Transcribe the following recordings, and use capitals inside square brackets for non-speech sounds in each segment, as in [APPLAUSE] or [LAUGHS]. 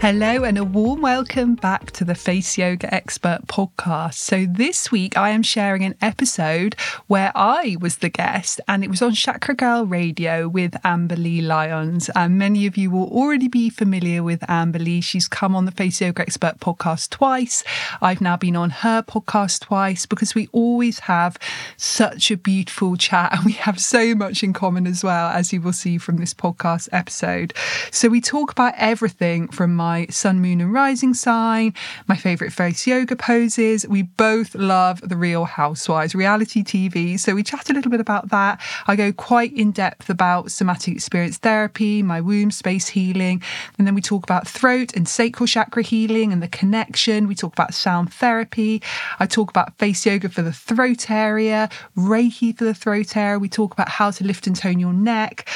Hello, and a warm welcome back to the Face Yoga Expert podcast. So, this week I am sharing an episode where I was the guest, and it was on Chakra Girl Radio with Amber Lee Lyons. And many of you will already be familiar with Amber Lee. She's come on the Face Yoga Expert podcast twice. I've now been on her podcast twice because we always have such a beautiful chat, and we have so much in common as well, as you will see from this podcast episode. So, we talk about everything from my my sun, moon, and rising sign, my favorite face yoga poses. We both love The Real Housewives, reality TV. So we chat a little bit about that. I go quite in depth about somatic experience therapy, my womb space healing. And then we talk about throat and sacral chakra healing and the connection. We talk about sound therapy. I talk about face yoga for the throat area, Reiki for the throat area. We talk about how to lift and tone your neck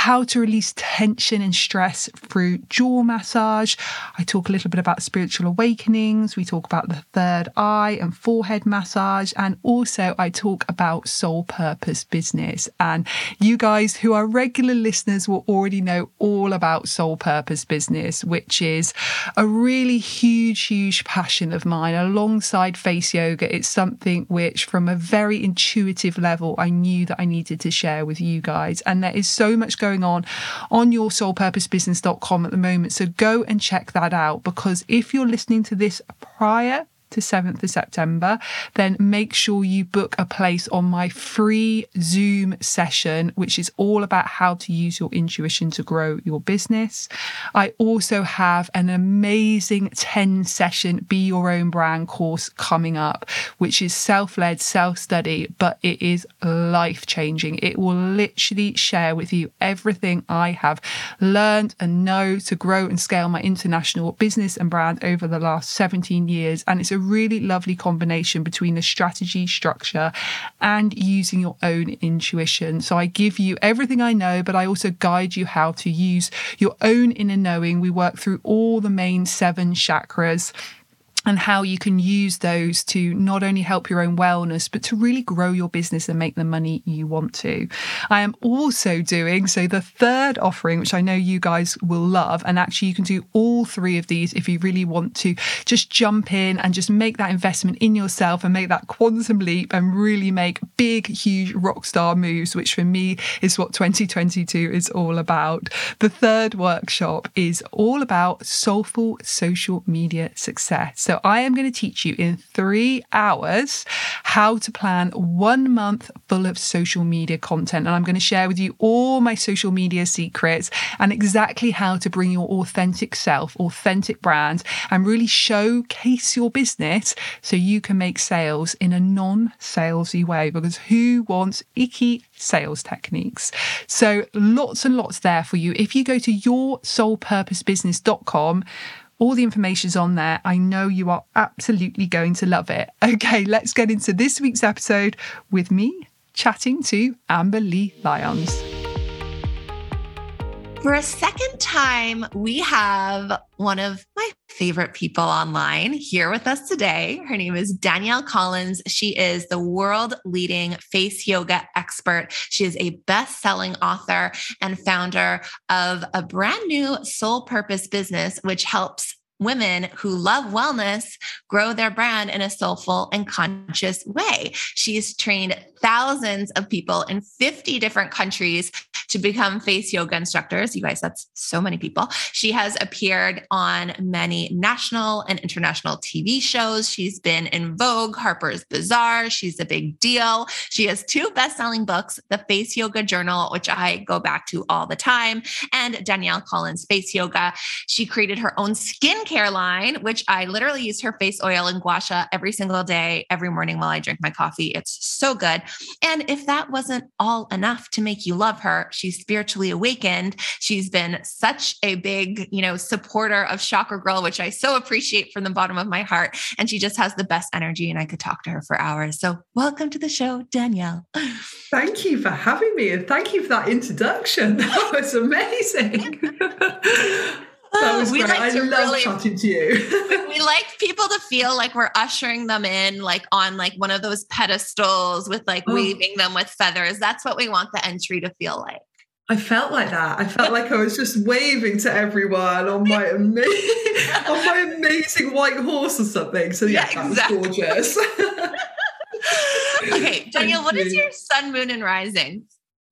how to release tension and stress through jaw massage. I talk a little bit about spiritual awakenings. We talk about the third eye and forehead massage. And also, I talk about soul purpose business. And you guys who are regular listeners will already know all about soul purpose business, which is a really huge, huge passion of mine alongside face yoga. It's something which, from a very intuitive level, I knew that I needed to share with you guys. And there is so much going on on your soulpurposebusiness.com at the moment. So go and check that out because if you're listening to this prior to 7th of September, then make sure you book a place on my free Zoom session, which is all about how to use your intuition to grow your business. I also have an amazing 10 session Be Your Own Brand course coming up, which is self led, self study, but it is life changing. It will literally share with you everything I have learned and know to grow and scale my international business and brand over the last 17 years. And it's a really lovely combination between the strategy, structure, and using your own intuition. So I give you everything I know, but I also guide you how to use your own inner knowing. We work through all the main seven chakras and how you can use those to not only help your own wellness, but to really grow your business and make the money you want to. I am also doing so the third offering, which I know you guys will love. And actually, you can do all three of these if you really want to just jump in and just make that investment in yourself and make that quantum leap and really make big, huge rock star moves, which for me is what 2022 is all about. The third workshop is all about soulful social media success. So I am going to teach you in three hours how to plan one month full of social media content. And I'm going to share with you all my social media secrets and exactly how to bring your authentic self, authentic brand, and really showcase your business so you can make sales in a non salesy way. Because who wants icky sales techniques? So lots and lots there for you. If you go to yoursoulpurposebusiness.com, all the information's on there. I know you are absolutely going to love it. [LAUGHS] Okay, let's get into this week's episode with me chatting to Amber Lee Lyons. For a second time, we have one of my favorite people online here with us today. Her name is Danielle Collins. She is the world leading face yoga expert. She is a best selling author and founder of a brand new soul purpose business, which helps women who love wellness grow their brand in a soulful and conscious way. She's trained thousands of people in 50 different countries to become face yoga instructors. You guys, that's so many people. She has appeared on many national and international TV shows. She's been in Vogue, Harper's Bazaar. She's a big deal. She has two best selling books The Face Yoga Journal, which I go back to all the time, and Danielle Collins Face Yoga. She created her own skincare line, which I literally use her face oil and gua sha every single day, every morning while I drink my coffee. It's so good. And if that wasn't all enough to make you love her, she's spiritually awakened. She's been such a big, you know, supporter of Chakra Girl, which I so appreciate from the bottom of my heart. And she just has the best energy, and I could talk to her for hours. So, welcome to the show, Danielle. Thank you for having me, and thank you for that introduction. [LAUGHS] That was amazing. [LAUGHS] That oh, was we great. Like I love really, chatting to you. we like people to feel like we're ushering them in, like on like one of those pedestals with like oh. waving them with feathers. That's what we want the entry to feel like. I felt like that. I felt like I was just waving to everyone on my [LAUGHS] ama- on my amazing white horse or something. So yeah, yeah exactly. that was gorgeous. [LAUGHS] okay, Danielle, what is your sun, moon, and rising?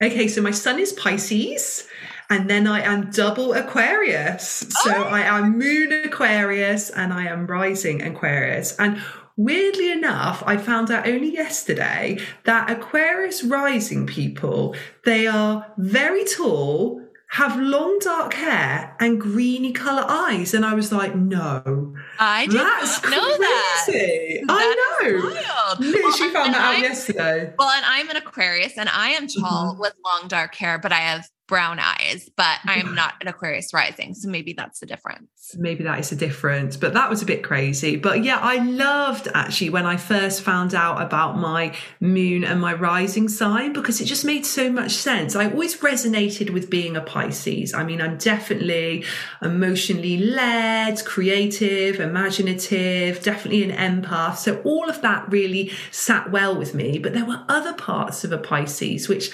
Okay, so my sun is Pisces. And then I am double Aquarius. So oh. I am moon Aquarius and I am rising Aquarius. And Weirdly enough, I found out only yesterday that Aquarius rising people, they are very tall, have long dark hair and greeny color eyes and i was like no i did that's not know crazy. that i know wild. literally well, found that out I'm, yesterday well and i'm an aquarius and i am tall mm-hmm. with long dark hair but i have brown eyes, but I am not an Aquarius rising. So maybe that's the difference. Maybe that is the difference. But that was a bit crazy. But yeah, I loved actually when I first found out about my moon and my rising sign because it just made so much sense. I always resonated with being a Pisces. I mean, I'm definitely emotionally led, creative, imaginative, definitely an empath. So all of that really sat well with me. But there were other parts of a Pisces which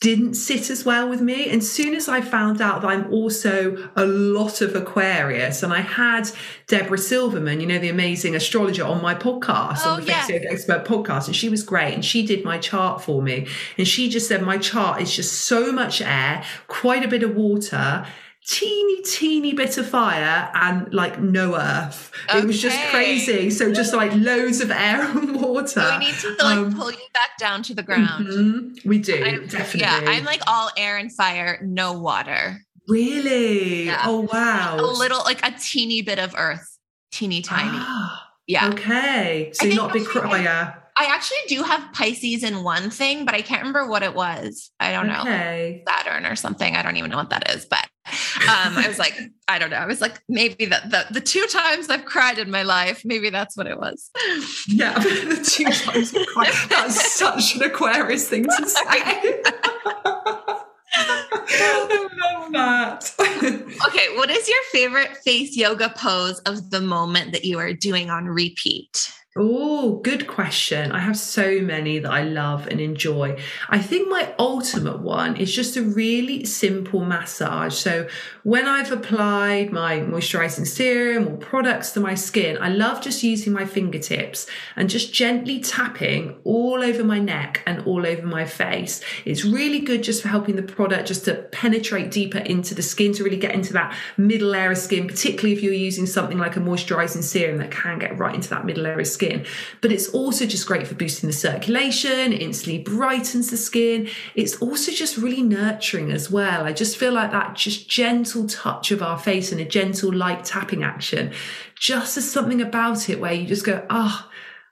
didn't sit as well with me. And soon as I found out that I'm also a lot of Aquarius, and I had Deborah Silverman, you know, the amazing astrologer, on my podcast, oh, on the. Face Yoga Expert podcast, and she was great. And she did my chart for me. And she just said, My chart is just so much air, quite a bit of water teeny teeny bit of fire and like no earth. Okay. it was just crazy. So just like loads of air and water. We need to like um, pull you back down to the ground. mm-hmm, we do I'm, definitely. Yeah i'm like all air and fire no water. Really? Yeah. oh wow. A little like a teeny bit of earth. Teeny tiny. Ah, [GASPS] yeah. Okay. So you're not a big crier I actually do have Pisces in one thing, but I can't remember what it was. I don't okay. know. Saturn or something. I don't even know what that is. But um, I was like, I don't know. I was like, maybe that the, the two times I've cried in my life, maybe that's what it was. Yeah, [LAUGHS] the two times I've cried. That's such an Aquarius thing to [LAUGHS] say. I love that. okay, what is your favorite face yoga pose of the moment that you are doing on repeat? Oh, good question. I have so many that I love and enjoy. I think my ultimate one is just a really simple massage. So, when I've applied my moisturizing serum or products to my skin, I love just using my fingertips and just gently tapping all over my neck and all over my face. It's really good just for helping the product just to penetrate deeper into the skin to really get into that middle layer of skin, particularly if you're using something like a moisturizing serum that can get right into that middle layer of skin skin. But it's also just great for boosting the circulation, instantly brightens the skin. It's also just really nurturing as well. I just feel like that just gentle touch of our face and a gentle light tapping action, just as something about it where you just go, oh,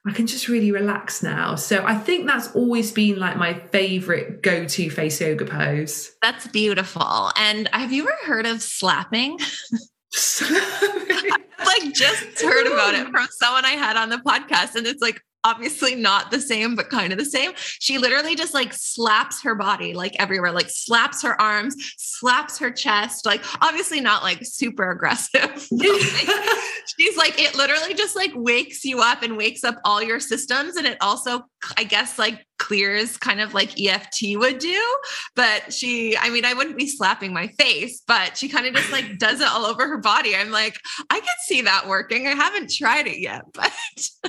I can just really relax now. So I think that's always been like my favorite go to face yoga pose. That's beautiful. And have you ever heard of slapping? [LAUGHS] [LAUGHS] like just heard about it from someone I had on the podcast. And it's like obviously not the same, but kind of the same. She literally just like slaps her body like everywhere, like slaps her arms, slaps her chest, like obviously not like super aggressive. [LAUGHS] [LAUGHS] she's like, it literally just like wakes you up and wakes up all your systems. And it also, I guess, like clears kind of like EFT would do. But she, I mean, I wouldn't be slapping my face, but she kind of just like [LAUGHS] does it all over her body. I'm like, I could see that working. I haven't tried it yet, [LAUGHS] but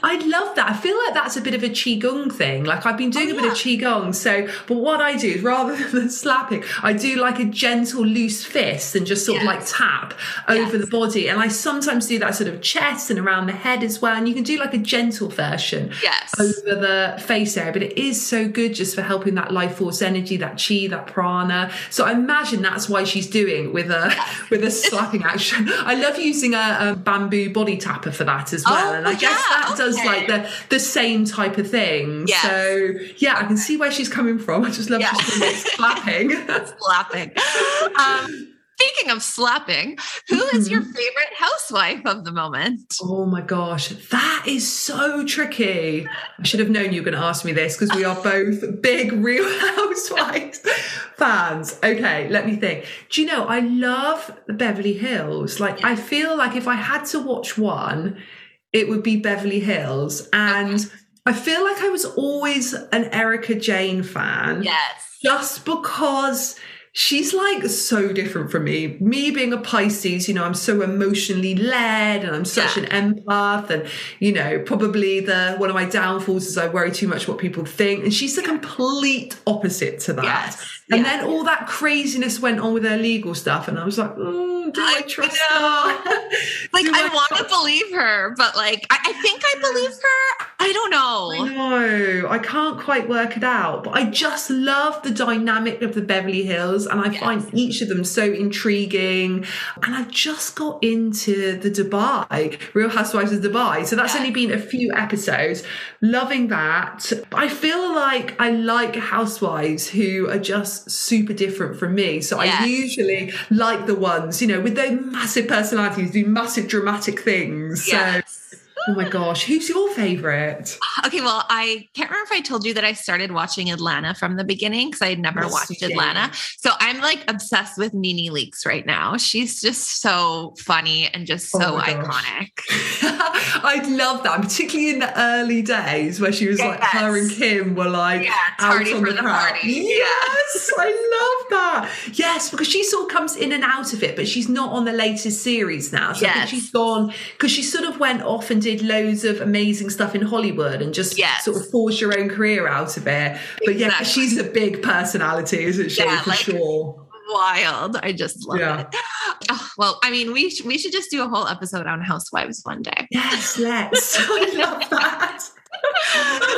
I love that. I feel like that's a bit of a qigong thing. Like I've been oh, doing oh, a bit of qigong. So, but what I do is rather [LAUGHS] than slapping, I do like a gentle loose fist and just sort yes. of like tap yes. over the body. And I sometimes do that sort of chest and around the head as well. And you can do like a gentle version yes. over the face area, but it is so good just for helping that life force energy, that chi, that prana. So I imagine that's why she's doing with a [LAUGHS] with a slapping action. I love using a, a, bamboo body tapper for that as well, oh, and I guess that okay. does like the the same type of thing. Yes. So yeah, I can see where she's coming from. I just love yeah. just [LAUGHS] slapping, slapping. Um, Speaking of slapping, who is your mm-hmm. favorite housewife of the moment? Oh my gosh, that is so tricky. I should have known you were going to ask me this because we are both big Real [LAUGHS] Housewives fans. Okay, let me think. Do you know, I love Beverly Hills. Like, I feel like if I had to watch one, it would be Beverly Hills. And okay. I feel like I was always an Erika Jayne fan. Yes. Just because she's like so different from me. Me being a Pisces, you know, I'm so emotionally led and I'm such yeah. an empath. And, you know, probably the one of my downfalls is I worry too much what people think. And she's the complete opposite to that. Yes. And yeah. then all that craziness went on with her legal stuff. And I was like, oh, do I, I trust her? [LAUGHS] [LAUGHS] like, I, I want to believe her, but like, I, I think I believe her. I don't know. I know. I can't quite work it out. But I just love the dynamic of the Beverly Hills. And I yes. find each of them so intriguing. And I've just got into the Dubai, Real Housewives of Dubai. So that's only been a few episodes. Loving that. I feel like I like housewives who are just super different from me. So. I usually like the ones, you know, with their massive personalities, do massive dramatic things. Yes. So Oh my gosh, who's your favorite? Okay, well, I can't remember if I told you that I started watching Atlanta from the beginning because I had never yes, watched Atlanta. So I'm like obsessed with NeNe Leakes right now. She's just so funny and just oh so oh iconic. [LAUGHS] I love that, particularly in the early days where she was yes. like her and Kim were like yeah, out on the, the party. Yes, [LAUGHS] I love that. Yes, because she sort of comes in and out of it, but she's not on the latest series now. So yes. I think she's gone because she sort of went off and did loads of amazing stuff in Hollywood and just yes. sort of forged your own career out of it. But exactly. yeah, she's a big personality, isn't she? Yeah, for like, sure. Wild. I just love yeah. it. [LAUGHS] Oh, well, I mean, we sh- we should just do a whole episode on housewives one day. Yes, [LAUGHS] let's. [LAUGHS] I love that.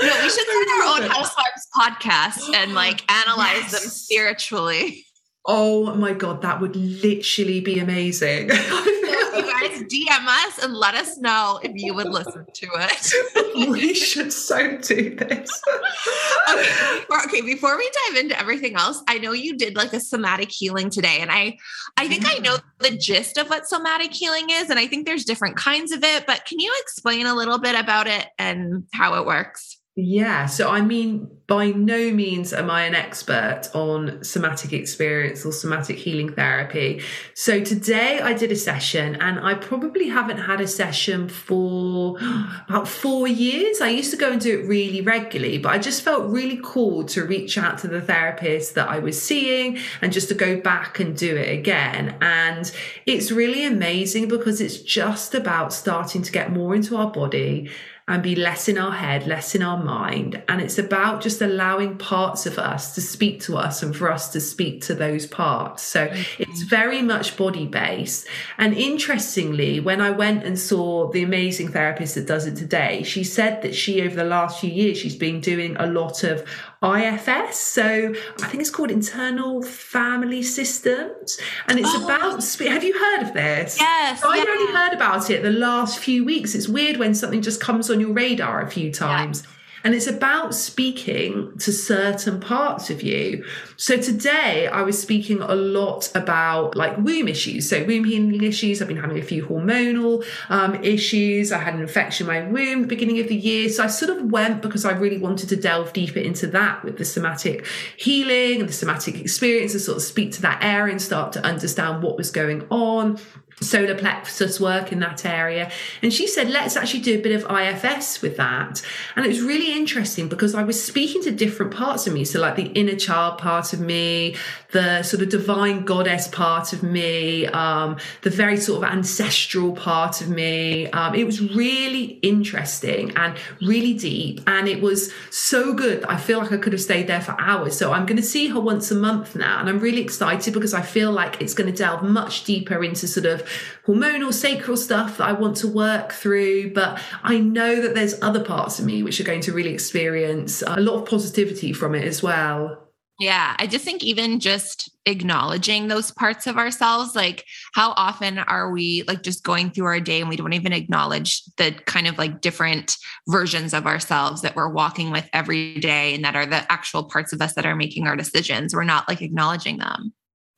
no, we should start our own housewives podcast and like [GASPS] analyze yes. them spiritually. Oh my god, that would literally be amazing. [LAUGHS] you guys DM us and let us know if you would listen to it. [LAUGHS] we should so do this. [LAUGHS] okay, okay, before we dive into everything else, I know you did like a somatic healing today, and I I think yeah. I know mm. the gist of what somatic healing is, and I think there's different kinds of it. But can you explain a little bit about it and how it works? Yeah. So, I mean, by no means am I an expert on somatic experience or somatic healing therapy. So, today I did a session and I probably haven't had a session for [GASPS] about four years. I used to go and do it really regularly, but I just felt really cool to reach out to the therapist that I was seeing and just to go back and do it again. And it's really amazing because it's just about starting to get more into our body and be less in our head, less in our mind. And it's about just allowing parts of us to speak to us and for us to speak to those parts. So it's very much body based. And interestingly, when I went and saw the amazing therapist that does it today, she said that she, over the last few years, she's been doing a lot of IFS. So I think it's called Internal Family Systems. And it's oh. about, have you heard of this? Yes. So I've only heard about it the last few weeks. It's weird when something just comes on your radar a few times. Yeah. And it's about speaking to certain parts of you. So today I was speaking a lot about like womb issues. So womb healing issues. I've been having a few hormonal um, issues. I had an infection in my womb beginning of the year. So I sort of went because I really wanted to delve deeper into that with the somatic healing and the somatic experience and sort of speak to that area and start to understand what was going on solar plexus work in that area. And she said, let's actually do a bit of IFS with that. And it was really interesting because I was speaking to different parts of me. So, like the inner child part of me, the sort of divine goddess part of me, um, the very sort of ancestral part of me. Um, it was really interesting and really deep. And it was so good. I feel like I could have stayed there for hours. So, I'm going to see her once a month now. And I'm really excited because I feel like it's going to delve much deeper into sort of hormonal, sacral stuff that I want to work through. But I know that there's other parts of me which are going to really experience a lot of positivity from it as well. Yeah, I just think even just acknowledging those parts of ourselves, like how often are we like just going through our day and we don't even acknowledge the kind of like different versions of ourselves that we're walking with every day and that are the actual parts of us that are making our decisions. We're not like acknowledging them.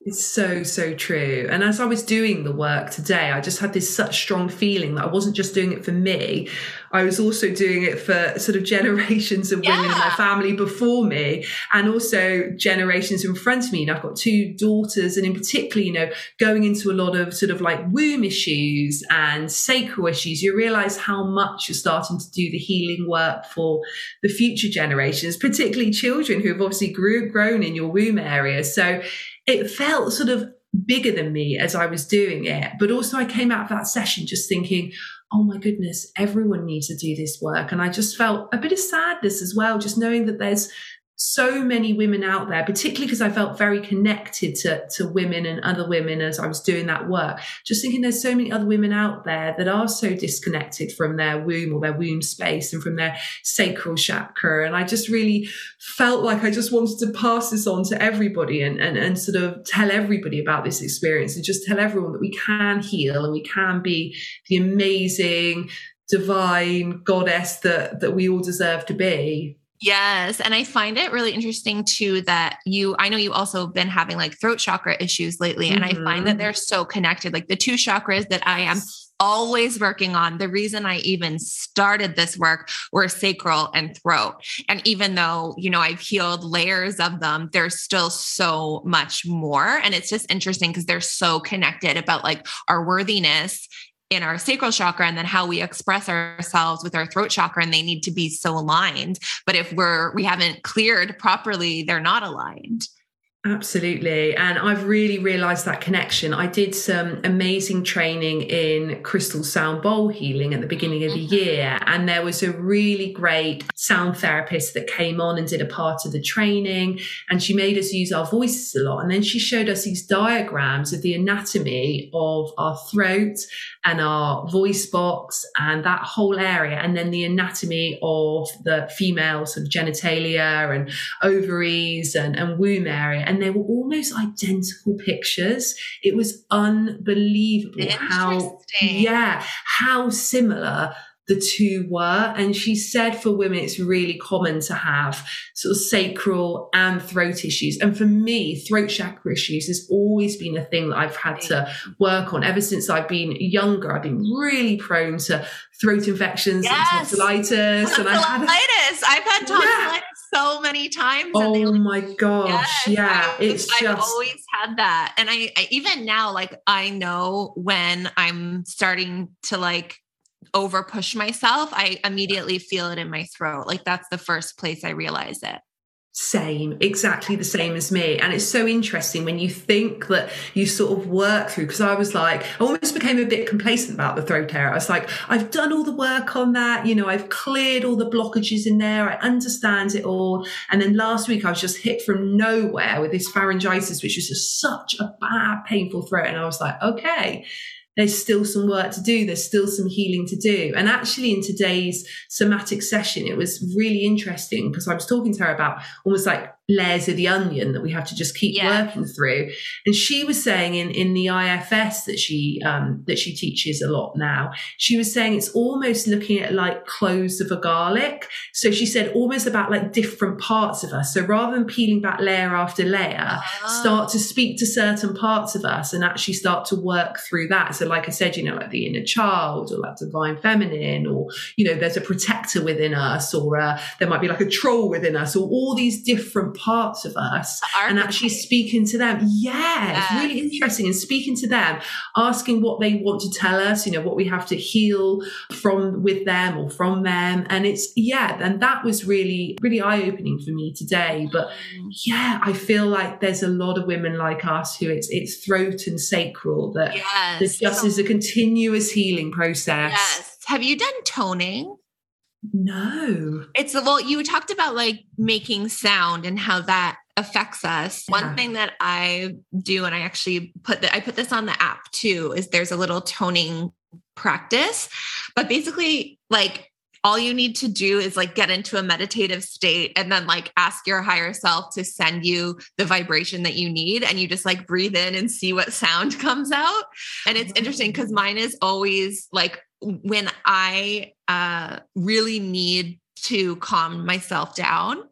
It's so, so true. And as I was doing the work today, I just had this such strong feeling that I wasn't just doing it for me. I was also doing it for sort of [LAUGHS] generations of women in my family before me and also generations in front of me. And I've got two daughters and in particular, you know, going into a lot of sort of like womb issues and sacral issues, you realize how much you're starting to do the healing work for the future generations, particularly children who have obviously grew, grown in your womb area. So it felt sort of bigger than me as I was doing it. But also, I came out of that session just thinking, oh my goodness, everyone needs to do this work. And I just felt a bit of sadness as well, just knowing that there's so many women out there, particularly because I felt very connected to, to women and other women as I was doing that work. Just thinking there's so many other women out there that are so disconnected from their womb or their womb space and from their sacral chakra. And I just really felt like I just wanted to pass this on to everybody and, and, and sort of tell everybody about this experience and just tell everyone that we can heal and we can be the amazing, divine goddess that, that we all deserve to be. Yes. And I find it really interesting too that you, I know you also been having like throat chakra issues lately. And mm-hmm. I find that mm-hmm. they're so connected. Like the two chakras that I am always working on. The reason I even started this work were sacral and throat. And even though, you know, I've healed layers of them, there's still so much more. And it's just interesting because they're so connected about like our worthiness in our sacral chakra and then how we express ourselves with our throat chakra and they need to be so aligned but if we're we haven't cleared properly they're not aligned Absolutely. And I've really realized that connection. I did some amazing training in crystal sound bowl healing at the beginning of the mm-hmm. year. And there was a really great sound therapist that came on and did a part of the training. And she made us use our voices a lot. And then she showed us these diagrams of the anatomy of our throat and our voice box and that whole area. And then the anatomy of the female sort of genitalia and ovaries and, and womb area and they were almost identical pictures. It was unbelievable how, yeah, how similar the two were. And she said for women, it's really common to have sort of sacral and throat issues. And for me, throat chakra issues has always been a thing that I've had to work on. Ever since I've been younger, I've been really prone to throat infections yes. and tonsillitis. Tonsillitis. And I had a, I've had tonsillitis. Yeah so many times. Oh my gosh. Yes, yeah. it's I've just. always had that. And I, I, even now, like, I know when I'm starting to like over push myself, I immediately feel it in my throat. Like, that's the first place I realize it. Same, exactly the same as me. And it's so interesting when you think that you sort of work through, because I was like, I almost became a bit complacent about the throat area. I was like, I've done all the work on that. You know, I've cleared all the blockages in there. I understand it all. And then last week I was just hit from nowhere with this pharyngitis, which was just such a bad, painful throat. And I was like, okay, there's still some work to do. There's still some healing to do. And actually, in today's somatic session, it was really interesting because I was talking to her about almost like layers of the onion that we have to just keep yeah. working through. And she was saying in, in the IFS that she um, that she teaches a lot now, she was saying it's almost looking at like cloves of a garlic. So she said almost about like different parts of us. So rather than peeling back layer after layer, uh-huh. start to speak to certain parts of us and actually start to work through that. So like I said, you know, like the inner child or like divine feminine, or you know, there's a protector within us, or uh, there might be like a troll within us, or all these different parts of us and actually speaking to them. Yeah, it's really interesting and speaking to them, asking what they want to tell us, you know, what we have to heal from with them or from them. And it's, yeah, and that was really, really eye opening for me today. But mm. yeah, I feel like there's a lot of women like us who it's, it's throat and sacral that, yes. just so, is a continuous healing process. Yes. Have you done toning? No. It's well, you talked about like making sound and how that affects us. Yeah. One thing that I do, and I actually put that I put this on the app too, is there's a little toning practice. But basically, like all you need to do is like get into a meditative state and then like ask your higher self to send you the vibration that you need and you just like breathe in and see what sound [LAUGHS] comes out and it's interesting because mine is always like when I uh, really need to calm myself down,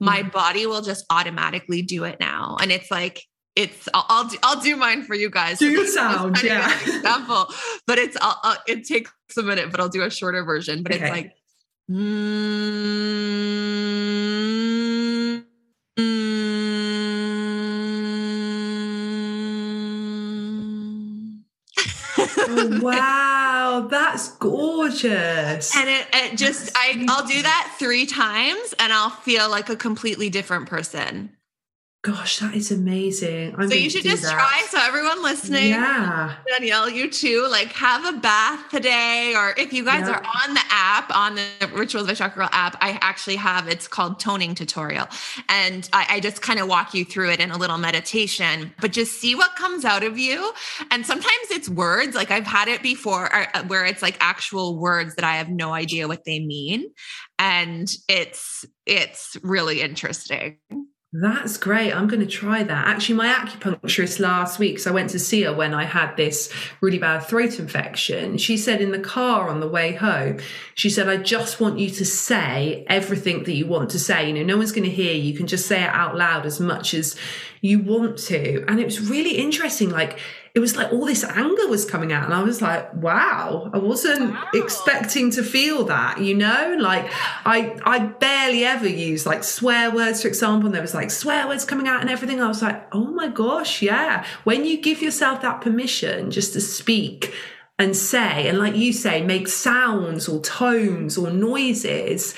my mm-hmm. body will just automatically do it now. And it's like, it's I'll I'll do, I'll do mine for you guys. Do your sound, yeah. [LAUGHS] Example, but it's I'll, I'll, it takes a minute, but I'll do a shorter version. But okay. it's like, mm, mm. oh, wow [LAUGHS] that's gorgeous. And it, it just, I, I'll do that three times and I'll feel like a completely different person. Gosh, that is amazing. I'm so you should just that. try. So everyone listening, yeah, Danielle, you too, like have a bath today, or if you guys yeah. are on the app, on the Rituals of by Chakra Girl app, I actually have it's called toning tutorial, and I, I just kind of walk you through it in a little meditation. But just see what comes out of you, and sometimes it's words. Like I've had it before, uh, where it's like actual words that I have no idea what they mean, and it's it's really interesting. That's great. I'm going to try that. Actually, my acupuncturist last week, so I went to see her when I had this really bad throat infection. She said in the car on the way home, she said, I just want you to say everything that you want to say. You know, no one's going to hear you. You can just say it out loud as much as you want to. And it was really interesting. Like, it was like all this anger was coming out and i was like wow i wasn't wow. expecting to feel that you know? Like i i barely ever use like swear words for example and there was like swear words coming out and everything. I was like oh my gosh yeah. When you give yourself that permission just to speak and say and like you say make sounds or tones or noises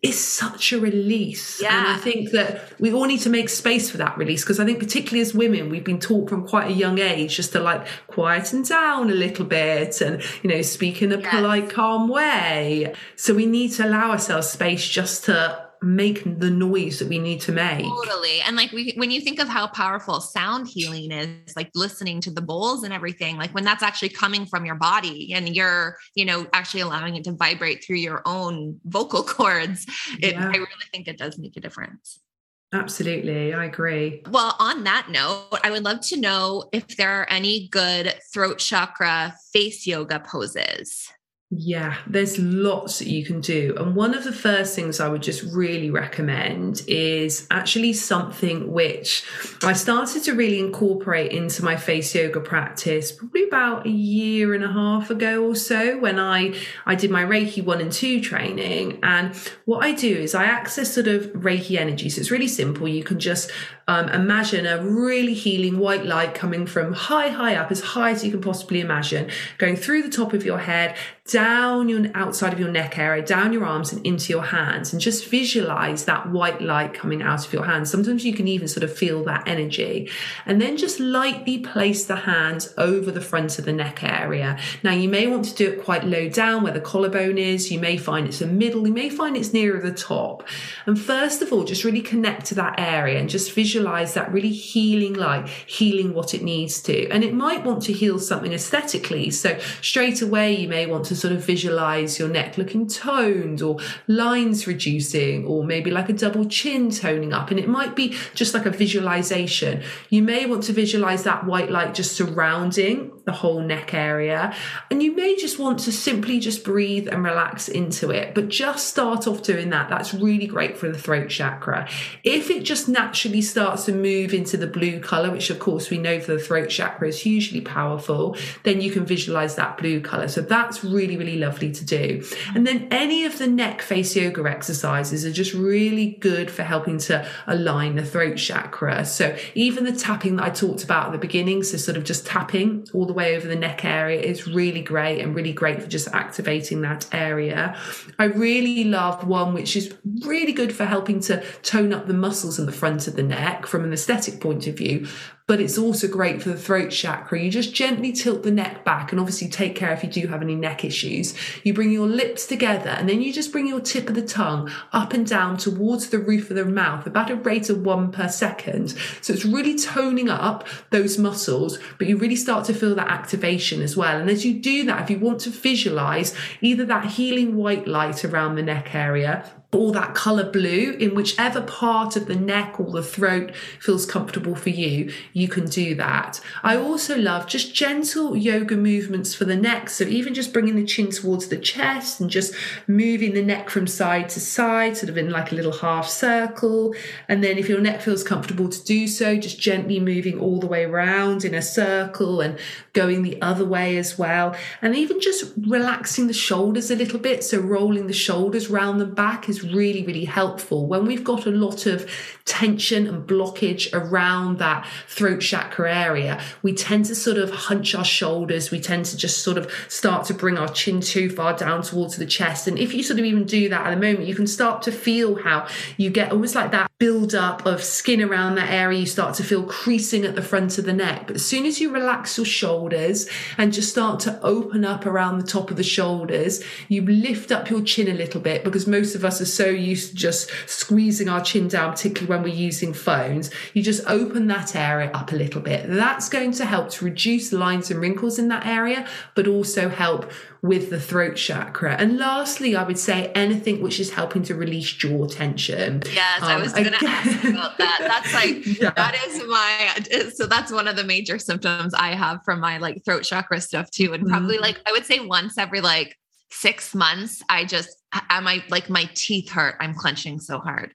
is such a release. Yeah. And I think that we all need to make space for that release because I think, particularly as women, we've been taught from quite a young age just to like quieten down a little bit and, you know, speak in a yes. polite, calm way. So we need to allow ourselves space just to make the noise that we need to make. Totally. And like we, when you think of how powerful sound healing is, like listening to the bowls and everything, like when that's actually coming from your body and you're, you know, actually allowing it to vibrate through your own vocal [LAUGHS] cords, it, yeah. I really think it does make a difference. Absolutely. I agree. Well, on that note, I would love to know if there are any good throat chakra face yoga poses. Yeah, there's lots that you can do. And one of the first things I would just really recommend is actually something which I started to really incorporate into my face yoga practice probably about a year and a half ago or so when I, I did my Reiki 1 and 2 training. And what I do is I access sort of Reiki energy. So it's really simple. You can just um, imagine a really healing white light coming from high, high up, as high as you can possibly imagine, going through the top of your head, down your outside of your neck area, down your arms and into your hands, and just visualize that white light coming out of your hands. Sometimes you can even sort of feel that energy. And then just lightly place the hands over the front of the neck area. Now, you may want to do it quite low down where the collarbone is. You may find it's the middle. You may find it's nearer the top. And first of all, just really connect to that area and just visualize visualize that really healing light, healing what it needs to. And it might want to heal something aesthetically. So straight away, you may want to sort of visualize your neck looking toned or lines reducing, or maybe like a double chin toning up. And it might be just like a visualization. You may want to visualize that white light just surrounding the whole neck area. And you may just want to simply just breathe and relax into it, but just start off doing that. That's really great for the throat chakra. If it just naturally starts to move into the blue color, which of course we know for the throat chakra is hugely powerful, then you can visualize that blue color. So that's really, really lovely to do. And then any of the neck face yoga exercises are just really good for helping to align the throat chakra. So even the tapping that I talked about at the beginning, so sort of just tapping all the way over the neck area is really great and really great for just activating that area. I really love one which is really good for helping to tone up the muscles in the front of the neck from an aesthetic point of view, but it's also great for the throat chakra. You just gently tilt the neck back and obviously take care if you do have any neck issues. You bring your lips together and then you just bring your tip of the tongue up and down towards the roof of the mouth, about a rate of one per second. So it's really toning up those muscles, but you really start to feel that activation as well. And as you do that, if you want to visualize either that healing white light around the neck area or that color blue in whichever part of the neck or the throat feels comfortable for you, you can do that. I also love just gentle yoga movements for the neck. So even just bringing the chin towards the chest and just moving the neck from side to side, sort of in like a little half circle. And then if your neck feels comfortable to do so, just gently moving all the way around in a circle and going the other way as well. And even just relaxing the shoulders a little bit. So rolling the shoulders round the back is really, really helpful. When we've got a lot of tension and blockage around that throat chakra area, we tend to sort of hunch our shoulders. We tend to just sort of start to bring our chin too far down towards the chest. And if you sort of even do that at the moment, you can start to feel how you get almost like that build up of skin around that area. You start to feel creasing at the front of the neck. But as soon as you relax your shoulders and just start to open up around the top of the shoulders, you lift up your chin a little bit because most of us are so used to just squeezing our chin down, particularly when we're using phones. You just open that area up a little bit. That's going to help to reduce lines and wrinkles in that area, but also help with the throat chakra. And lastly, I would say anything which is helping to release jaw tension. Yes, um, I was going to ask about that. That's like, [LAUGHS] yeah. that is my, so that's one of the major symptoms I have from my like throat chakra stuff too. And probably mm-hmm. like, I would say once every like six months, I just, am I like my teeth hurt? I'm clenching so hard.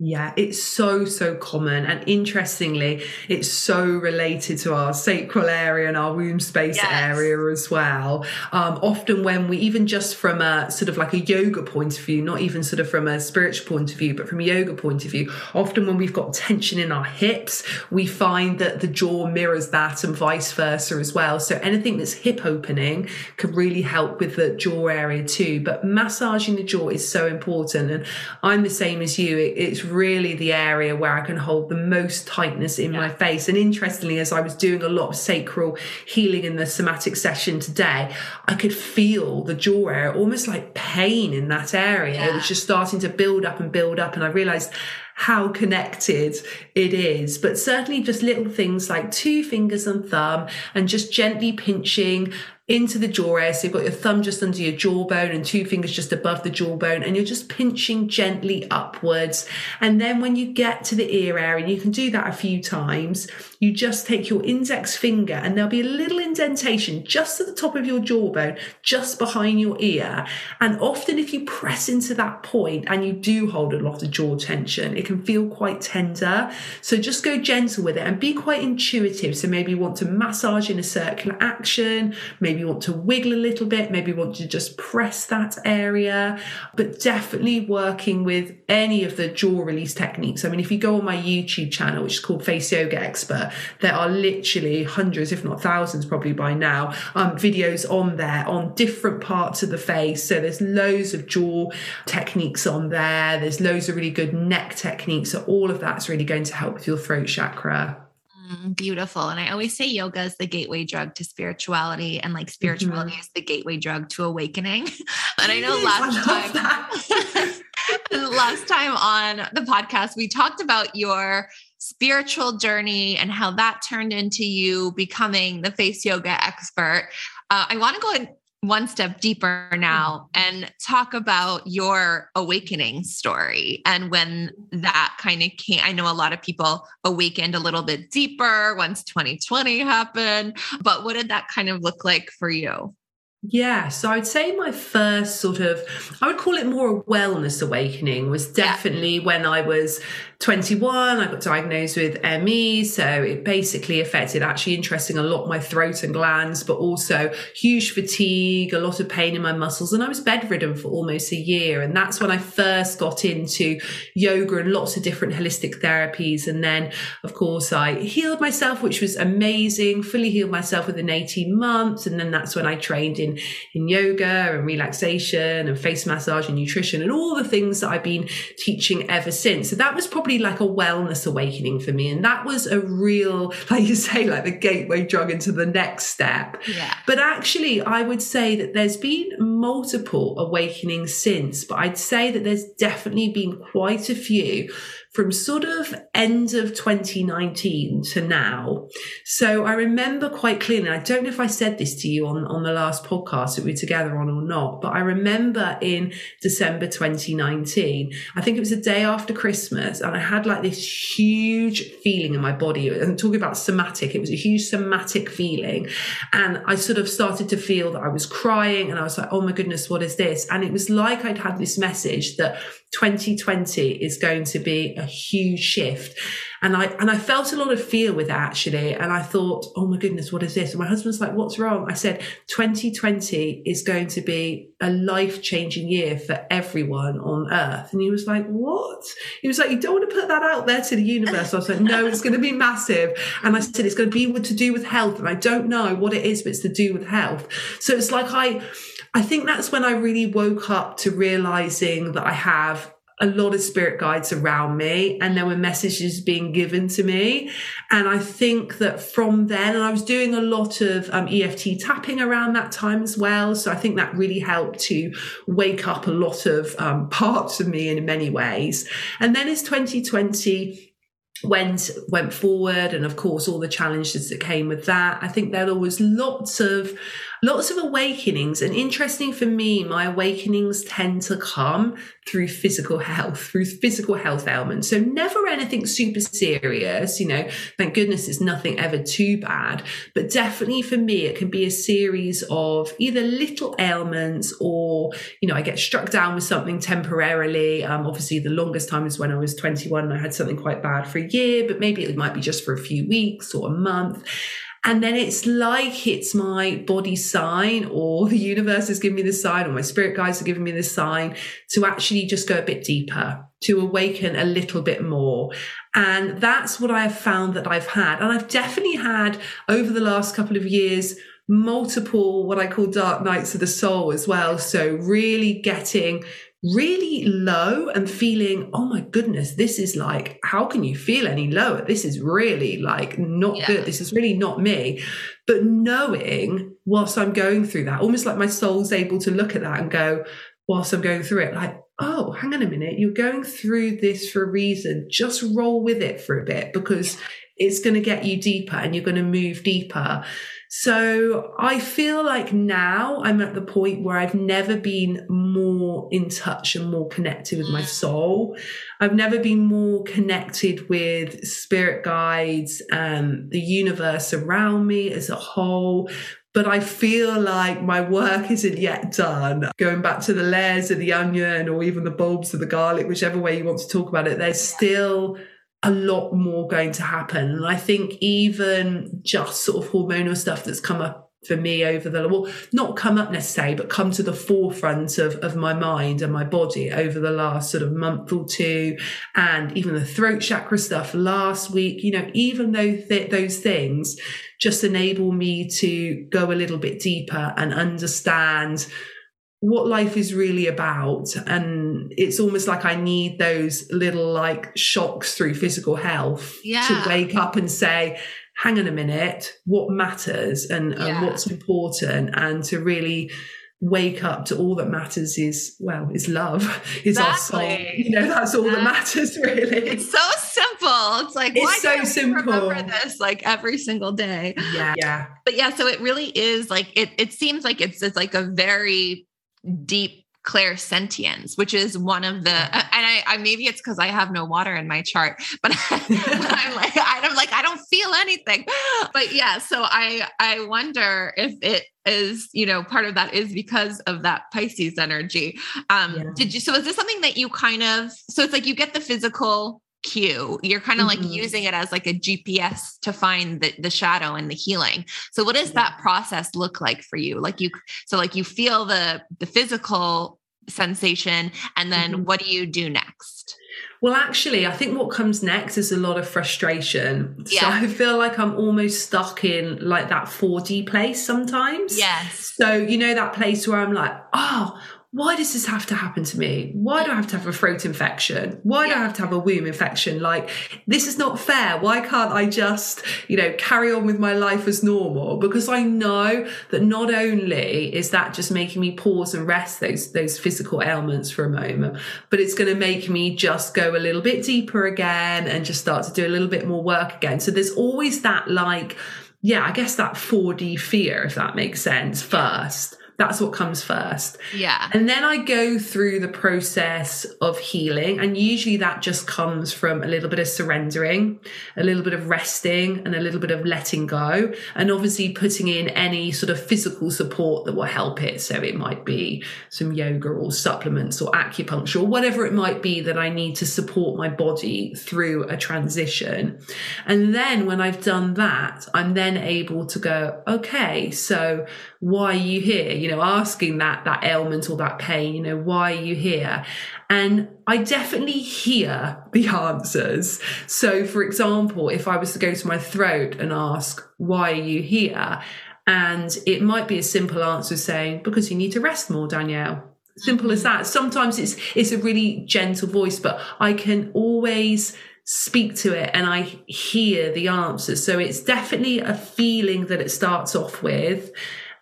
Yeah, it's so, so common. And interestingly, it's so related to our sacral area and our womb space yes. area as well. Um, often, when we, even just from a sort of like a yoga point of view, not even sort of from a spiritual point of view, but from a yoga point of view, often when we've got tension in our hips, we find that the jaw mirrors that and vice versa as well. So, anything that's hip opening can really help with the jaw area too. But massaging the jaw is so important. And I'm the same as you. It, it's really the area where I can hold the most tightness in yeah. my face. And interestingly, as I was doing a lot of sacral healing in the somatic session today, I could feel the jaw area almost like pain in that area. Yeah. It was just starting to build up and build up. And I realized how connected it is. But certainly just little things like two fingers and thumb and just gently pinching into the jaw area. So you've got your thumb just under your jawbone and two fingers just above the jawbone, and you're just pinching gently upwards. And then when you get to the ear area, and you can do that a few times, you just take your index finger and there'll be a little indentation just at the top of your jawbone, just behind your ear. And often, if you press into that point and you do hold a lot of jaw tension, it can feel quite tender. So just go gentle with it and be quite intuitive. So maybe you want to massage in a circular action, maybe maybe want to wiggle a little bit, maybe want to just press that area, but definitely working with any of the jaw release techniques. I mean, if you go on my YouTube channel, which is called Face Yoga Expert, there are literally hundreds, if not thousands, probably by now, um, videos on there on different parts of the face. So there's loads of jaw techniques on there. There's loads of really good neck techniques. So all of that's really going to help with your throat chakra. Mm, beautiful. And I always say yoga is the gateway drug to spirituality, and like spirituality mm-hmm. is the gateway drug to awakening. [LAUGHS] and I know last I time, [LAUGHS] last time on the podcast, we talked about your spiritual journey and how that turned into you becoming the face yoga expert. Uh, I want to go one step deeper now and talk about your awakening story and when that kind of came. I know a lot of people awakened a little bit deeper once 2020 happened, but what did that kind of look like for you? Yeah, so I would say my first sort of, I would call it more a wellness awakening was definitely yeah. when I was 21, I got diagnosed with ME. So it basically affected, actually interesting, a lot my throat and glands, but also huge fatigue, a lot of pain in my muscles. And I was bedridden for almost a year. And that's when I first got into yoga and lots of different holistic therapies. And then, of course, I healed myself, which was amazing, fully healed myself within 18 months. And then that's when I trained in, in yoga and relaxation and face massage and nutrition and all the things that I've been teaching ever since. So that was probably like a wellness awakening for me. And that was a real, [LAUGHS] like you say, like the gateway drug into the next step. Yeah. But actually, I would say that there's been multiple awakenings since, but I'd say that there's definitely been quite a few from sort of end of 2019 to now. So I remember quite clearly, I don't know if I said this to you on, on the last podcast that we were together on or not, but I remember in December 2019, I think it was the day after Christmas, and I had like this huge feeling in my body. I'm talking about somatic, it was a huge somatic feeling. And I sort of started to feel that I was crying and I was like, oh my goodness, what is this? And it was like I'd had this message that 2020 is going to be a huge shift. And I and I felt a lot of fear with that actually. And I thought, oh my goodness, what is this? And my husband's like, what's wrong? I said, 2020 is going to be a life-changing year for everyone on earth. And he was like, what? He was like, you don't want to put that out there to the universe. I was like, no, it's going to be massive. And I said, it's going to be to do with health. And I don't know what it is, but it's to do with health. So it's like I I think that's when I really woke up to realizing that I have a lot of spirit guides around me and there were messages being given to me. And i think that from then and i was doing a lot of um, eft tapping around that time as well so i think that really helped to wake up a lot of um, parts of me in many ways. And then as 2020 went went forward and of course all the challenges that came with that i think there was lots of lots of awakenings and interesting for me my awakenings tend to come through physical health through physical health ailments. So never anything super serious you know thank goodness it's nothing ever too bad but definitely for me it can be a series of either little ailments or you know i get struck down with something temporarily. Um, obviously the longest time is when i was 21 and i had something quite bad for a year but maybe it might be just for a few weeks or a month and then it's like it's my body sign, or the universe is giving me the sign, or my spirit guides are giving me the sign to actually just go a bit deeper, to awaken a little bit more. And that's what I have found that I've had. And I've definitely had over the last couple of years multiple what I call dark nights of the soul as well. So really getting really low and feeling, oh my goodness, this is like, how can you feel any lower? This is really like not yeah. good. This is really not me. But knowing whilst I'm going through that, almost like my soul's able to look at that and go, whilst I'm going through it, like, oh, hang on a minute, you're going through this for a reason. Just roll with it for a bit because it's going to get you deeper and you're going to move deeper. So I feel like now I'm at the point where I've never been more in touch and more connected with my mm. soul. I've never been more connected with spirit guides and the universe around me as a whole. But I feel like my work isn't yet done. Going back to the layers of the onion or even the bulbs of the garlic, whichever way you want to talk about it, there's still a lot more going to happen. And I think even just sort of hormonal stuff that's come up for me over the well not come up necessarily but come to the forefront of, of my mind and my body over the last sort of month or two and even the throat chakra stuff last week you know even though th- those things just enable me to go a little bit deeper and understand what life is really about. And it's almost like i need those little like shocks through physical health yeah. to wake up and say hang on a minute what matters and, yeah. and what's important? And to really wake up to all that matters is well is love [LAUGHS] is exactly. our soul. You know that's all that matters [LAUGHS] really. It's so simple. It's like it's so simple. remember this like every single day? Yeah yeah. But yeah so it really is like it it seems like it's it's like a very deep clairsentience, which is one of the, and I, I maybe it's because I have no water in my chart, [LAUGHS] [LAUGHS] but, I'm like, I'm like, I don't feel anything. But yeah, so I, I wonder if it is, you know, part of that is because of that Pisces energy. Um, yeah. did you, so is this something that you kind of, so it's like you get the physical cue. You're kind of mm-hmm. like using it as like a GPS to find the, the shadow and the healing. So what does yeah. that process look like for you? Like you so like you feel the the physical sensation and then mm-hmm. what do you do next? Well, actually, I think what comes next is a lot of frustration. Yeah. So I feel like I'm almost stuck in like that 4D place sometimes. Yes. So, you know, that place where I'm like, oh, why does this have to happen to me? Why do I have to have a throat infection? Why do I have to have a womb infection? Like, this is not fair. Why can't I just, you know, carry on with my life as normal? Because I know that not only is that just making me pause and rest those, those physical ailments for a moment, but it's going to make me just go a little bit deeper again and just start to do a little bit more work again. So there's always that like, yeah, I guess that 4D fear, if that makes sense, first that's what comes first. Yeah. And then I go through the process of healing. And usually that just comes from a little bit of surrendering, a little bit of resting, and a little bit of letting go. And obviously putting in any sort of physical support that will help it. So it might be some yoga or supplements or acupuncture or whatever it might be that I need to support my body through a transition. And then when I've done that, I'm then able to go, okay, so why are you here? You know, asking that, that ailment or that pain, you know, why are you here? And I definitely hear the [LAUGHS] answers. So, for example, if I was to go to my throat and ask, why are you here? And it might be a simple answer saying, because you need to rest more, Danielle. Simple as Mm-hmm. that. Sometimes it's it's a really gentle voice, but I can always speak to it and I hear the answers. So it's definitely a feeling that it starts off with.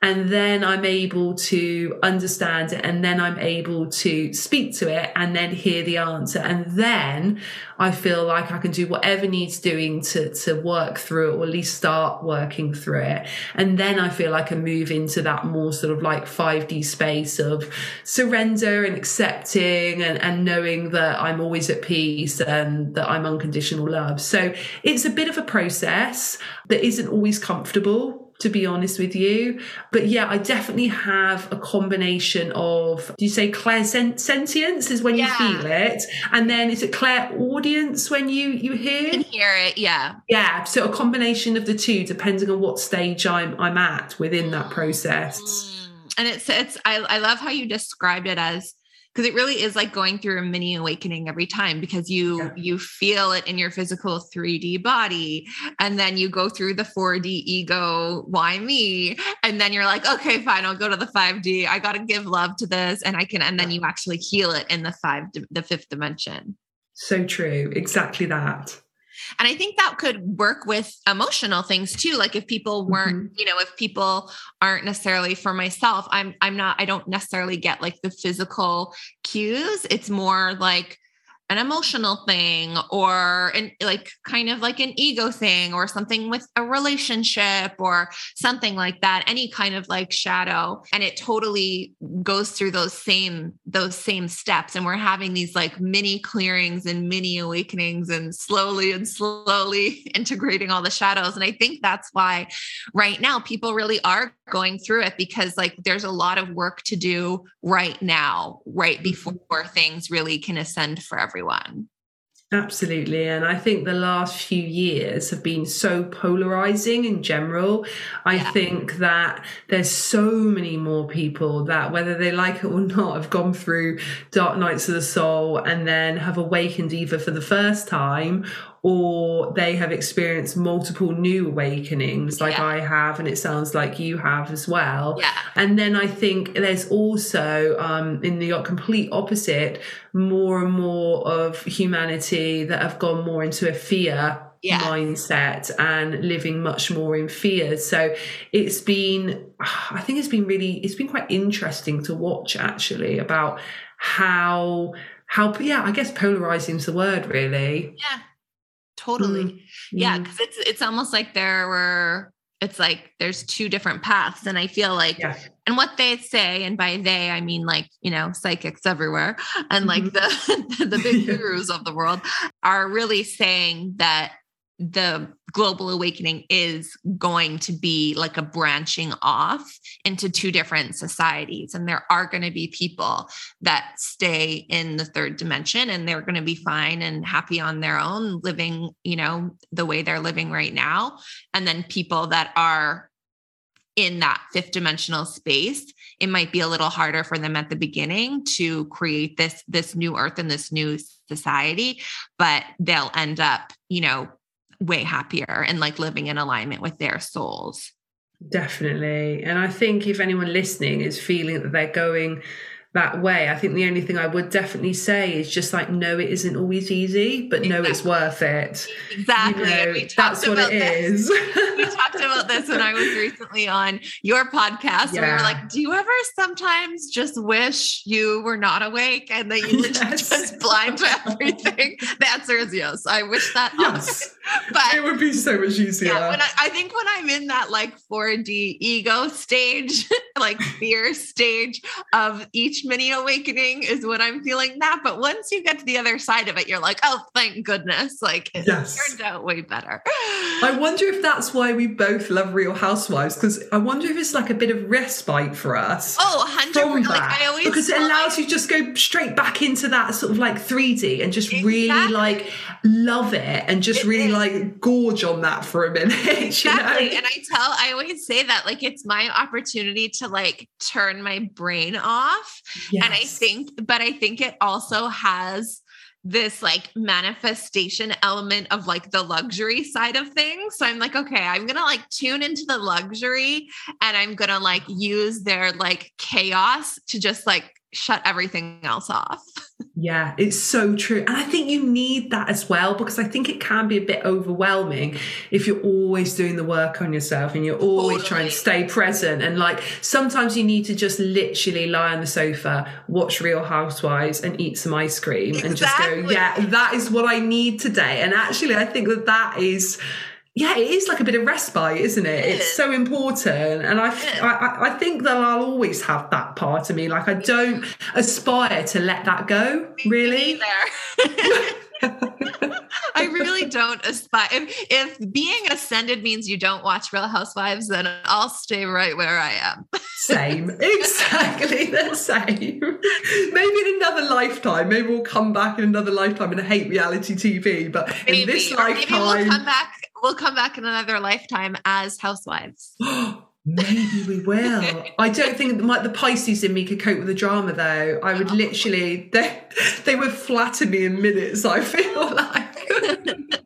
And then I'm able to understand it, and then I'm able to speak to it, and then hear the answer. And then I feel like I can do whatever needs doing to, to work through it, or at least start working through it. And then I feel like I move into that more sort of like 5D space of surrender and accepting and, and knowing that I'm always at peace and that I'm unconditional love. So it's a bit of a process that isn't always comfortable to be honest with you. But yeah, I definitely have a combination of, do you say clairsentience is when Yeah. you feel it? And then is it clairaudience when you, you You hear? can hear it. Yeah. Yeah, so a combination of the two, depending on what stage I'm I'm at within that process. Mm. And it's it's I, I love how you described it as because it really is like going through a mini awakening every time because you Yeah. you feel it in your physical 3D body and then you go through the 4D ego why me and then you're like okay fine I'll go to the 5D I got to give love to this and I can and then you actually heal it in the 5 the fifth dimension So true, exactly that. And I think that could work with emotional things too. Like if people weren't, mm-hmm. you know, if people aren't necessarily for myself, I'm I'm not I don't necessarily get like the physical cues. It's more like an emotional thing or an like kind of like an ego thing or something with a relationship or something like that any kind of like shadow. And it totally goes through those same those same steps. And we're having these like mini clearings and mini awakenings and slowly and slowly [LAUGHS] integrating all the shadows. And i think that's why right now people really are going through it because like there's a lot of work to do right now right mm-hmm. before things really can ascend for everyone Absolutely. And I think the last few years have been so polarizing in general. I Yeah. think that there's so many more people that, whether they like it or not, have gone through dark nights of the soul and then have awakened either for the first time or they have experienced multiple new awakenings like Yeah. I have, and it sounds like you have as well. yeah And then I think there's also, um, in the complete opposite, more and more of humanity that have gone more into a fear Yeah. mindset and living much more in fear. So it's been, I think it's been really, it's been quite interesting to watch actually about how, how, yeah, I guess polarizing is the word really. yeah totally. Mm, yeah because it's it's almost like there were it's like there's two different paths and i feel like Yeah. and what they say and by they i mean like you know psychics everywhere and like mm-hmm. the [LAUGHS] the big gurus of the world are really saying that the global awakening is going to be like a branching off into two different societies. And there are going to be people that stay in the third dimension and they're going to be fine and happy on their own living you know the way they're living right now. And then people that are in that fifth dimensional space it might be a little harder for them at the beginning to create this this new earth and this new society but they'll end up you know way happier and like living in alignment with their souls Definitely. And I think if anyone listening is feeling that they're going that way, I think the only thing I would definitely say is just like, no, it isn't always easy, but no, it's worth it. exactly You know, And we talked that's what it this. is. [LAUGHS] we talked about this when I was [LAUGHS] recently on your podcast. And we were like, do you ever sometimes just wish you were not awake and that you were Yes. just [LAUGHS] blind to everything? the answer is yes. I wish that yes. but It would be so much easier. yeah, when I, I think when I'm in that like 4D ego stage, like fear stage of each mini awakening is when I'm feeling that. But once you get to the other side of it, you're like, oh, thank goodness. Like it Yes. turned out way better. I wonder if that's why we both love Real Housewives, because I wonder if it's like a bit of respite for us. Oh, 100 from like that I always because it allows like- you to just go straight back into that sort of like 3D and just really like love it and just It really is. like gorge on that for a minute. Exactly. [LAUGHS] You know? And I tell, I always say that like it's my opportunity to like turn my brain off. And I think, but I think it also has this like manifestation element of like the luxury side of things. So I'm like, okay, I'm going to like tune into the luxury and I'm going to like use their like chaos to just like shut everything else off. Yeah, it's so true. And I think you need that as well because I think it can be a bit overwhelming if you're always doing the work on yourself and you're always totally. trying to stay present. And like sometimes you need to just literally lie on the sofa, watch Real Housewives and eat some ice cream exactly. and just go, yeah, that is what I need today. And actually, I think that that is yeah, it is like a bit of respite, isn't it? it it's so important. And I, I, I think that I'll always have that part of me. Like, I don't aspire to let that go, really. [LAUGHS] I really don't aspire. If, if being ascended means you don't watch Real Housewives, then I'll stay right where I am. same, [LAUGHS] exactly the same. Maybe in another lifetime, maybe we'll come back in another lifetime and hate reality TV. But maybe. in this lifetime, maybe we'll come back we'll come back in another lifetime as housewives. [GASPS] Maybe we will. I don't think like the Pisces in me could cope with the drama though. I would oh. literally they they would flatter me in minutes, I feel [LAUGHS] like.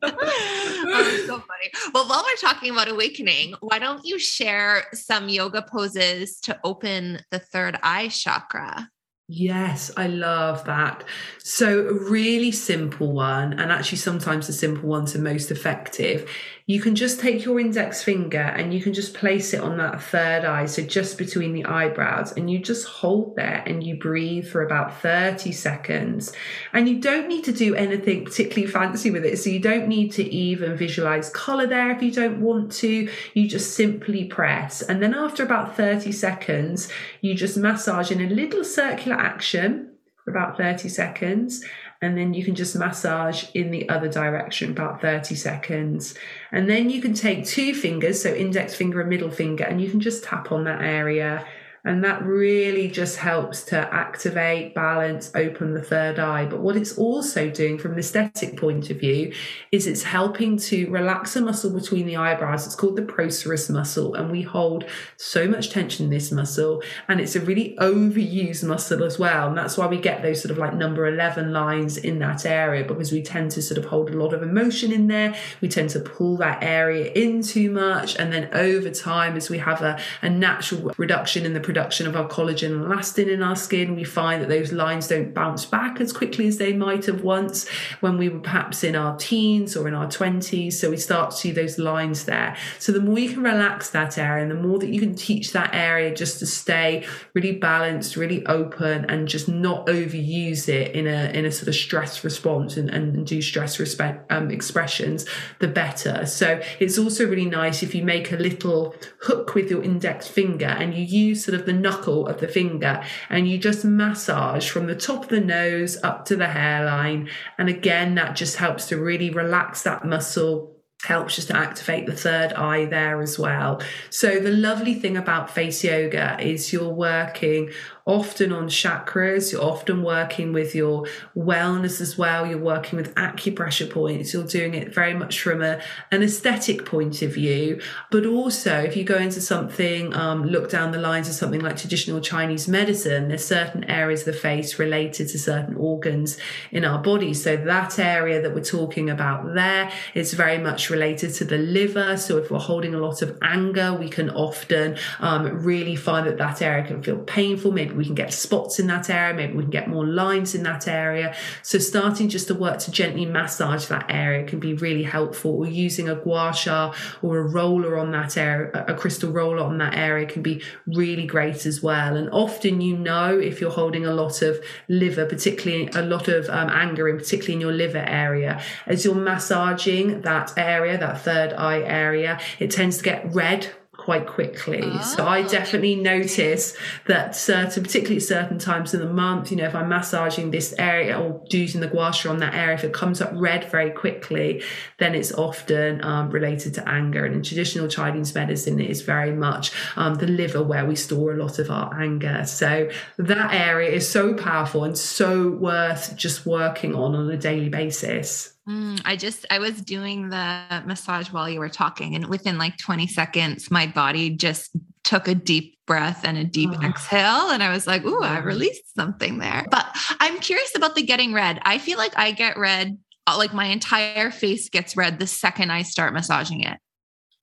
oh, so funny. Well, while we're talking about awakening, why don't you share some yoga poses to open the third eye chakra? Yes, I love that. So, a really simple one, and actually, sometimes the simple ones are most effective, you can just take your index finger and you can just place it on that third eye, so just between the eyebrows, and you just hold there and you breathe for about 30 seconds. And you don't need to do anything particularly fancy with it. So you don't need to even visualize color there if you don't want to. You just simply press. And then after about 30 seconds, you just massage in a little circular action for about 30 seconds and then you can just massage in the other direction about 30 seconds. And then you can take two fingers, so index finger and middle finger, and you can just tap on that area and that really just helps to activate, balance, open the third eye. But what it's also doing from an aesthetic point of view is it's helping to relax a muscle between the eyebrows. It's called the procerus muscle. And we hold so much tension in this muscle. And it's a really overused muscle as well. And that's why we get those sort of like number 11 lines in that area because we tend to sort of hold a lot of emotion in there. We tend to pull that area in too much. And then over time, as we have a, a natural reduction in the production of our collagen and elastin in our skin. We find that those lines don't bounce back as quickly as they might have once when we were perhaps in our teens or in our 20s. So we start to see those lines there. So the more you can relax that area and the more that you can teach that area just to stay really balanced, really open, and just not overuse it in a in a sort of stress response and, and do stress respect, um, expressions, the better. So it's also really nice if you make a little hook with your index finger and you use sort of the knuckle of the finger and you just massage from the top of the nose up to the hairline. And again, that just helps to really relax that muscle helps just to activate the third eye there as well. So the lovely thing about face yoga is you're working often on chakras, you're often working with your wellness as well, you're working with acupressure points, you're doing it very much from a, an aesthetic point of view. But also, if you go into something, um, look down the lines of something like traditional Chinese medicine, there's certain areas of the face related to certain organs in our body. So that area that we're talking about there is very much related to the liver. So if we're holding a lot of anger, we can often um, really find that that area can feel painful, maybe we can get spots in that area, maybe we can get more lines in that area. So starting just to work to gently massage that area can be really helpful. Or using a gua sha or a roller on that area, a crystal roller on that area can be really great as well. And often you know if you're holding a lot of liver, particularly a lot of um, anger, in particularly in your liver area, as you're massaging that area, that third eye area, it tends to get red quite quickly. Oh. So I ah. definitely notice that certain, particularly at certain times in the month, you know, if I'm massaging this area or using the gua sha on that area, if it comes up red very quickly, then it's often um, related to anger. And in traditional Chinese medicine, it is very much um, the liver where we store a lot of our anger. So that area is so powerful and so worth just working on on a daily basis. Mm, I just, I was doing the massage while you were talking, and within like 20 seconds, my body just took a deep breath and a deep oh. exhale. And I was like, ooh, I released something there. But I'm curious about the getting red. I feel like I get red, uh, like my entire face gets red the second I start massaging it.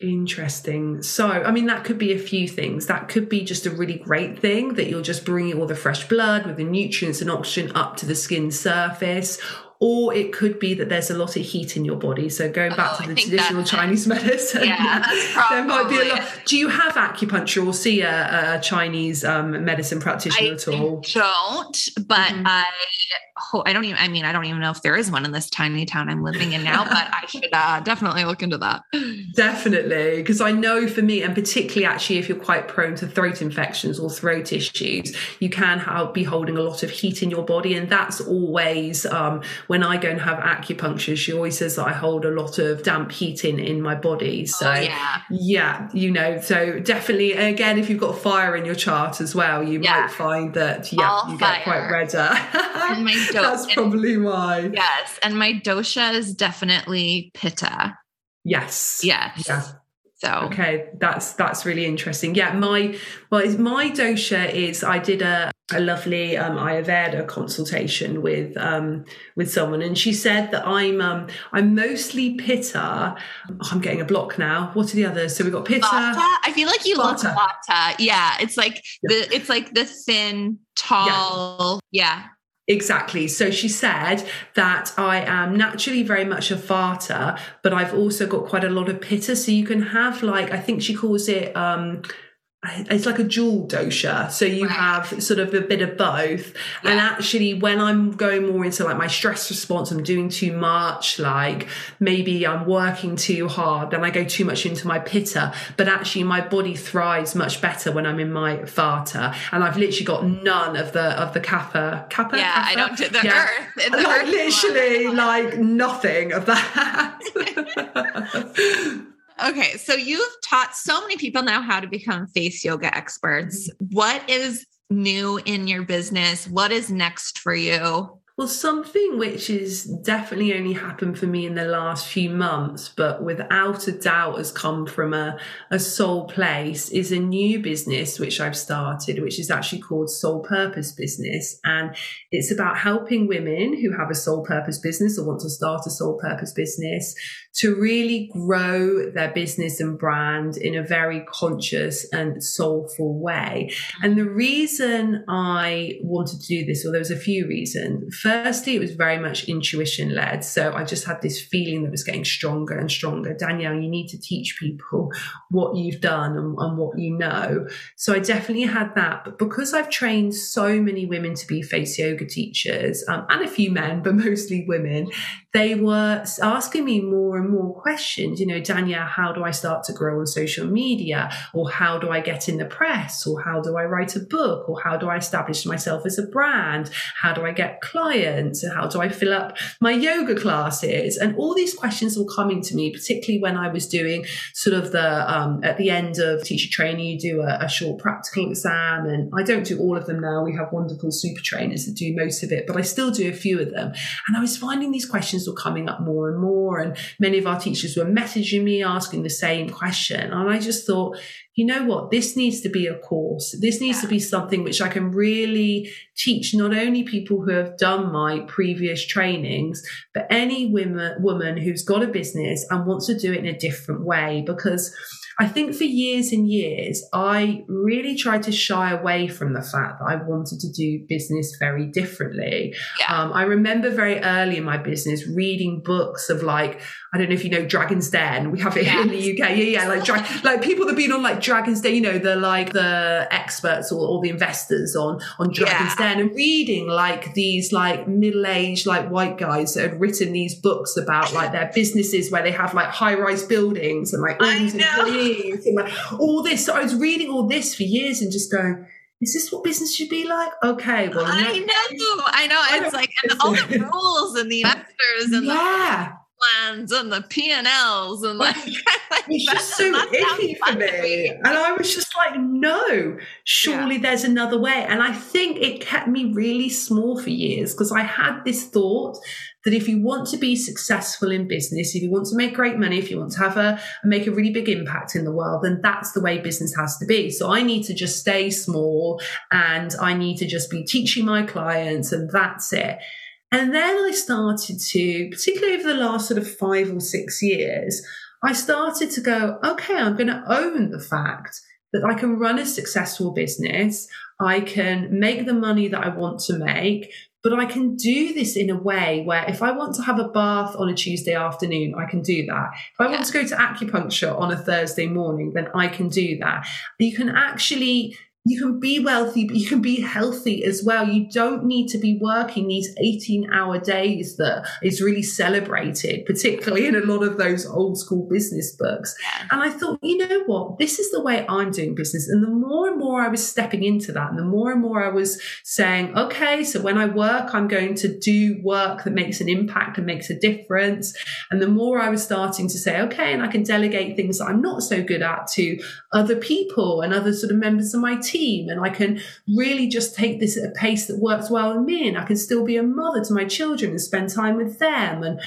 Interesting. So, I mean, that could be a few things. That could be just a really great thing that you're just bringing all the fresh blood with the nutrients and oxygen up to the skin surface. Or it could be that there's a lot of heat in your body. So going back Oh, to the traditional Chinese [LAUGHS] medicine, Yeah, there might be a lot. Do you have acupuncture or see a, a Chinese um, medicine practitioner I at all? don't, but Mhm. I ho- I don't even I mean I don't even know if there is one in this tiny town I'm living in now, but I should uh, definitely look into that. [LAUGHS] Definitely, because I know for me, and particularly actually if you're quite prone to throat infections or throat issues, you can have, be holding a lot of heat in your body, and that's always um, when I go and have acupuncture. She always says that I hold a lot of damp heating in my body. Oh, so oh, yeah. yeah, you know, so definitely again, if you've got fire in your chart as well, you Yeah. might find that yeah, All you get quite redder. And my [LAUGHS] do- That's probably why. Yes, and my dosha is definitely pitta. Yes. Yes. Yeah. So Okay, that's that's really interesting. Yeah, my well, my dosha is I did a a lovely um, Ayurveda consultation with um, with someone, and she said that I'm um, I'm mostly pitta. Oh, I'm getting a block now. What are the others? So we've got pitta. Vata, I feel like you look Vata. Yeah, it's like the it's like the thin, tall. Yeah. Exactly. So she said that I am naturally very much a vata, but I've also got quite a lot of pitta. So you can have like I think she calls it um it's like a dual dosha. So you have sort of a bit of both. And actually when I'm going more into like my stress response, I'm doing too much, like maybe I'm working too hard, then I go too much into my pitta. But actually my body thrives much better when I'm in my vata. And I've literally got none of the of the kapha kapha. Yeah, I don't do the Yeah. earth. The [LAUGHS] like earth literally one. like nothing of that [LAUGHS] [LAUGHS] Okay, so you've taught so many people now how to become face yoga experts. Mm-hmm. What is new in your business? What is next for you? well something which has definitely only happened for me in the last few months but without a doubt has come from a, a soul place is a new business which i've started which is actually called soul purpose business and it's about helping women who have a soul purpose business or want to start a soul purpose business to really grow their business and brand in a very conscious and soulful way. And the reason I wanted to do this, well, there was a few reasons. Firstly, it was very much intuition led. So I just had this feeling that was getting stronger and stronger. Danielle, you need to teach people what you've done and, and what you know. So I definitely had that. But because I've trained so many women to be face yoga teachers um, and a few men, but [LAUGHS] mostly women, they were asking me more more questions. You know, Danielle, how do I start to grow on social media? Or how do I get in the press? Or how do I write a book? Or how do I establish myself as a brand? How do I get clients? And how do I fill up my yoga classes? And all these questions were coming to me, particularly when I was doing sort of the, um, at the end of teacher training, you do a, a short practical exam. And I don't do all of them now. We have wonderful super trainers that do most of it, but I still do a few of them. And I was finding these questions were coming up more and more. And many of our teachers were messaging me asking the same question. And I just thought, you know what? This needs to be a course. This needs to be something which I can really teach not only people who have done my previous trainings, but any women, woman who's got a business and wants to do it in a different way. Because I think for years and years, I really tried to shy away from the fact that I wanted to do business very differently. Yeah. Um, I remember very early in my business reading books of like, I don't know if you know Dragon's Den. We have it here in the UK. Yeah, yeah, like dra- like people that've been on like Dragon's Den, you know, the like the experts or, or the investors on on Dragon's Yeah. Den and reading like these like middle-aged like white guys that had written these books about like their businesses where they have like high-rise buildings and like all these employees and like all this. So I was reading all this for years and just going, is this what business should be like? Okay, well, I know, I know. It's like and all the rules and the investors and the yeah. Plans and the P and Ls and like [LAUGHS] It's just so icky for me. And I was just like, no, surely there's another way. And I think it kept me really small for years because I had this thought that if you want to be successful in business, if you want to make great money, if you want to have a make a really big impact in the world, then that's the way business has to be. So I need to just stay small and I need to just be teaching my clients and that's it. And then I started to, particularly over the last sort of five or six years, I started to go, okay, I'm going to own the fact that I can run a successful business. I can make the money that I want to make, but I can do this in a way where if I want to have a bath on a Tuesday afternoon, I can do that. If I yeah. want to go to acupuncture on a Thursday morning, then I can do that. You can actually you can be wealthy, but you can be healthy as well. You don't need to be working these 18 hour days that is really celebrated, particularly in a lot of those old school business books. And I thought, you know what? This is the way I'm doing business. And the more and more I was stepping into that, and the more and more I was saying, okay, so when I work, I'm going to do work that makes an impact and makes a difference. And the more I was starting to say, okay, and I can delegate things that I'm not so good at to other people and other sort of members of my team team and I can really just take this at a pace that works well with me and I can still be a mother to my children and spend time with them. And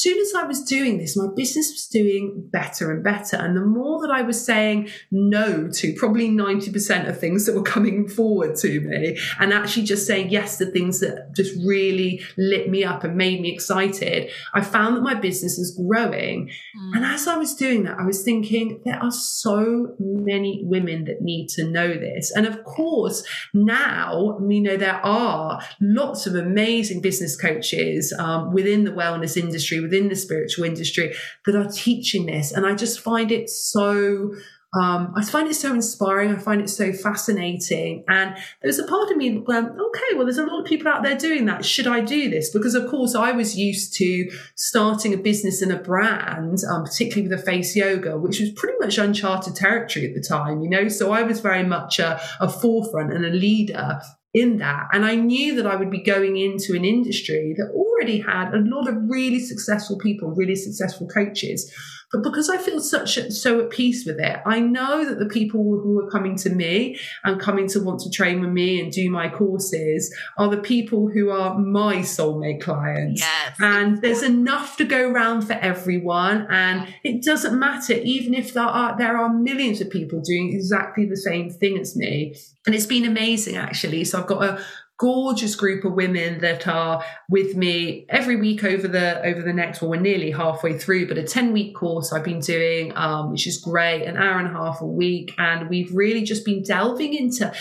soon as I was doing this, my business was doing better and better. And the more that I was saying no to probably 90% of things that were coming forward to me, and actually just saying yes to things that just really lit me up and made me excited, I found that my business was growing. Mm. And as I was doing that, I was thinking, there are so many women that need to know this. And of course, now, you know, there are lots of amazing business coaches um, within the wellness industry industry, within the spiritual industry that are teaching this. And I just find it so um, I find it so inspiring. I find it so fascinating. And there's a part of me that went, okay, well, there's a lot of people out there doing that. Should I do this? Because, of course, I was used to starting a business and a brand, um, particularly with a face yoga, which was pretty much uncharted territory at the time, you know? So I was very much a, a forefront and a leader in that. And I knew that I would be going into an industry that already had a lot of really successful people, really successful coaches but because I feel such so at peace with it, I know that the people who are coming to me and coming to want to train with me and do my courses are the people who are my soulmate clients. Yes. And there's enough to go around for everyone. And it doesn't matter, even if there are there are millions of people doing exactly the same thing as me. And it's been amazing actually. So I've got a gorgeous group of women that are with me every week over the over the next well we're nearly halfway through but a 10 week course i've been doing um, which is great an hour and a half a week. And we've really just been delving into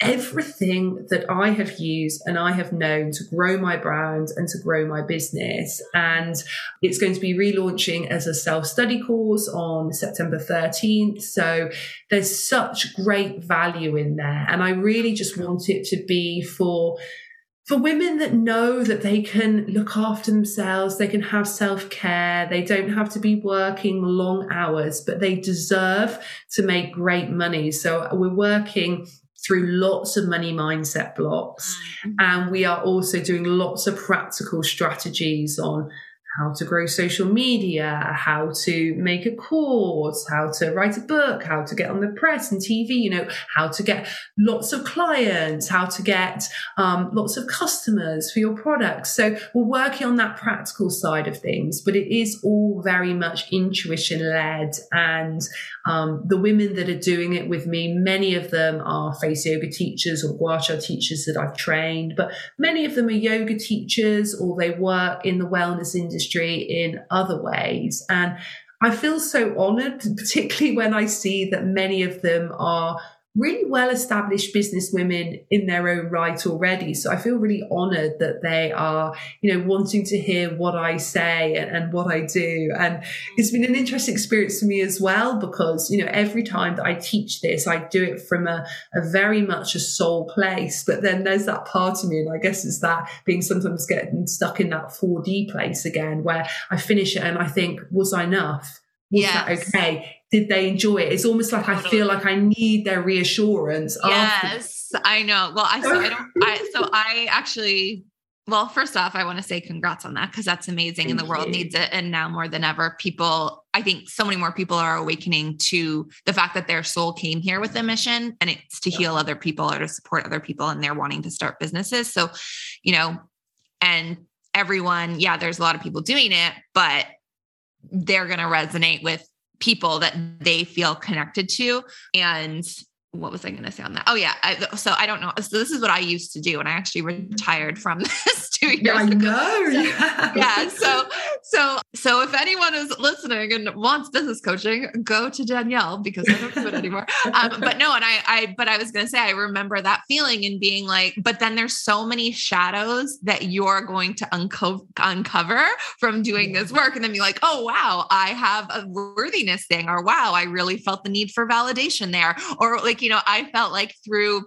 everything that I have used and I have known to grow my brand and to grow my business. And it's going to be relaunching as a self study course on September 13th. So there's such great value in there. And I really just want it to be for for women that know that they can look after themselves, they can have self care, they don't have to be working long hours, but they deserve to make great money. So we're working through lots of money mindset blocks. Mm-hmm. And we are also doing lots of practical strategies on how to grow social media, how to make a course, how to write a book, how to get on the press and TV, you know, how to get lots of clients, how to get um, lots of customers for your products. So we're working on that practical side of things, but it is all very much intuition led. And um, the women that are doing it with me, many of them are face yoga teachers or gua sha teachers that I've trained, but many of them are yoga teachers or they work in the wellness industry industry in other ways. And I feel so honored, [LAUGHS] particularly when I see that many of them are really well established business women in their own right already. So I feel really honored that they are, you know, wanting to hear what I say and, and, what I do. And it's been an interesting experience for me as well, because, you know, every time that I teach this, I do it from a, a very much a soul place. But then there's that part of me, and I guess it's that being sometimes getting stuck in that 4D place again, where I finish it and I think, was I enough? Was yes. that okay? Did they enjoy it? It's almost like I feel like I need their reassurance. Yes, after. I know. Well, I so I don't. I so [LAUGHS] I actually. Well, first off, I want to say congrats on that because that's amazing, Thank and the world you. needs it. And now more than ever, people. I think so many more people are awakening to the fact that their soul came here with a mission, and it's to yeah. heal other people or to support other people, and they're wanting to start businesses. So, you know, and everyone, yeah, there's a lot of people doing it, but they're going to resonate with people that they feel connected to. And what was I going to say on that? Oh yeah, I, so I don't know. So this is what I used to do, and I actually retired from [LAUGHS] this two years yeah, I ago. know. So, yeah. yeah. So so so if anyone is listening and wants business coaching, go to Danielle because I don't do it anymore. [LAUGHS] Um, but no, and I I but I was going to say I remember that feeling and being like, but then there's so many shadows that you're going to unco- uncover from doing this work, and then be like, oh wow, I have a worthiness thing, or wow, I really felt the need for validation there, or like you know, I felt like through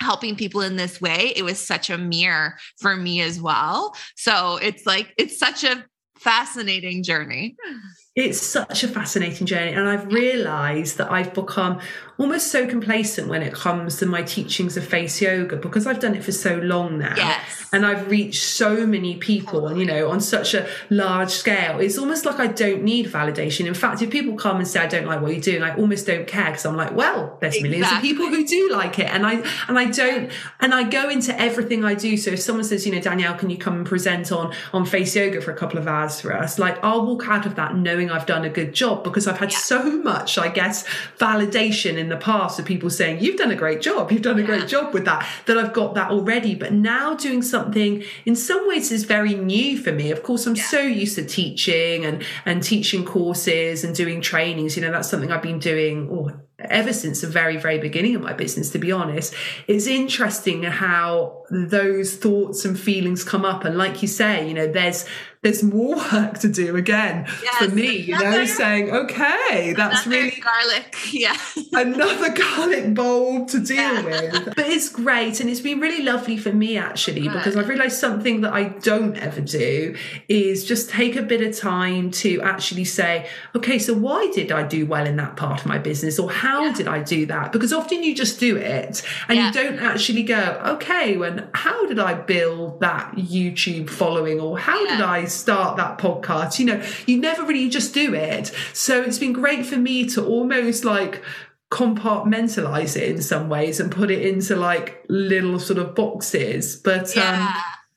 helping people in this way, it was such a mirror for me as well. So it's like, it's such a fascinating journey. [LAUGHS] It's such a fascinating journey. And I've realized that I've become almost so complacent when it comes to my teachings of face yoga because I've done it for so long now. Yes. And I've reached so many people, and you know, on such a large scale. It's almost like I don't need validation. In fact, if people come and say I don't like what you're doing, I almost don't care because I'm like, well, there's millions of people who do like it. And I and I don't and I go into everything I do. So if someone says, you know, Danielle, can you come and present on on face yoga for a couple of hours for us? Like I'll walk out of that knowing I've done a good job because I've had Yeah. so much, I guess, validation in the past of people saying, You've done a great job, you've done a Yeah. great job with that, that I've got that already. But now doing something in some ways is very new for me. Of course, I'm Yeah. so used to teaching and and teaching courses and doing trainings. You know, that's something I've been doing oh, ever since the very, very beginning of my business, to be honest. It's interesting how those thoughts and feelings come up. And like you say, you know, there's there's more work to do again for Yes, me, you know, saying, okay, that's really garlic. [LAUGHS] Yeah. another garlic bulb to deal Yeah. with. [LAUGHS] But it's great and it's been really lovely for me actually Good. because I've realized something that I don't ever do is just take a bit of time to actually say, okay, so why did I do well in that part of my business or how Yeah. did I do that? Because often you just do it and Yeah. you don't actually go, okay, when how did I build that YouTube following or how did Yeah. Start that podcast? You know, you never really just do it. So it's been great for me to almost like compartmentalize it in some ways and put it into like little sort of boxes. But um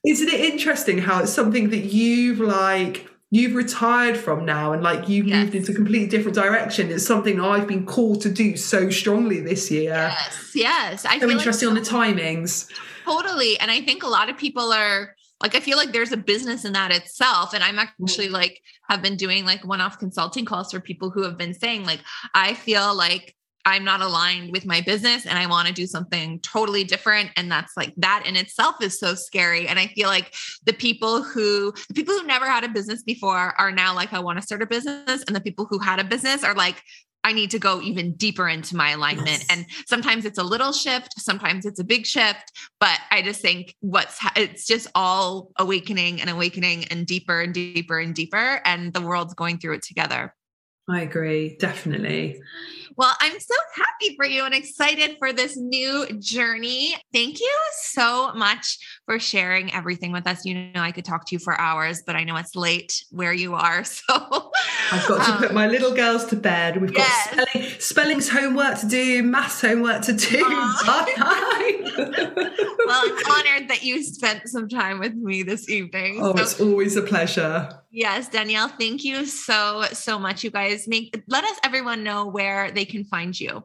isn't it interesting how it's something that you've like you've retired from now and like you've Yes. moved into a completely different direction it's something i've been called to do so strongly this year Yes. Yes. I so feel like interesting on the timings Totally. And I think a lot of people are like, I feel like there's a business in that itself. And I'm actually mm-hmm. like, have been doing like one off consulting calls for people who have been saying, like, I feel like I'm not aligned with my business and I want to do something totally different. And that's like, that in itself is so scary. And I feel like the people who, the people who never had a business before are now like, I want to start a business. And the people who had a business are like, I need to go even deeper into my alignment. Yes. And sometimes it's a little shift, sometimes it's a big shift, but I just think what's ha- it's just all awakening and awakening and deeper and deeper and deeper and the world's going through it together. I agree definitely Well, I'm so happy for you and excited for this new journey. Thank you so much for sharing everything with us. You know, I could talk to you for hours, but I know it's late where you are. [LAUGHS] So I've got to um, put my little girls to bed. We've got spelling, spelling's homework to do, maths homework to do. [LAUGHS] well, I'm honored that you spent some time with me this evening. oh, So- it's always a pleasure. Yes, Danielle, thank you so, so much. You guys make let us everyone know where they can find you.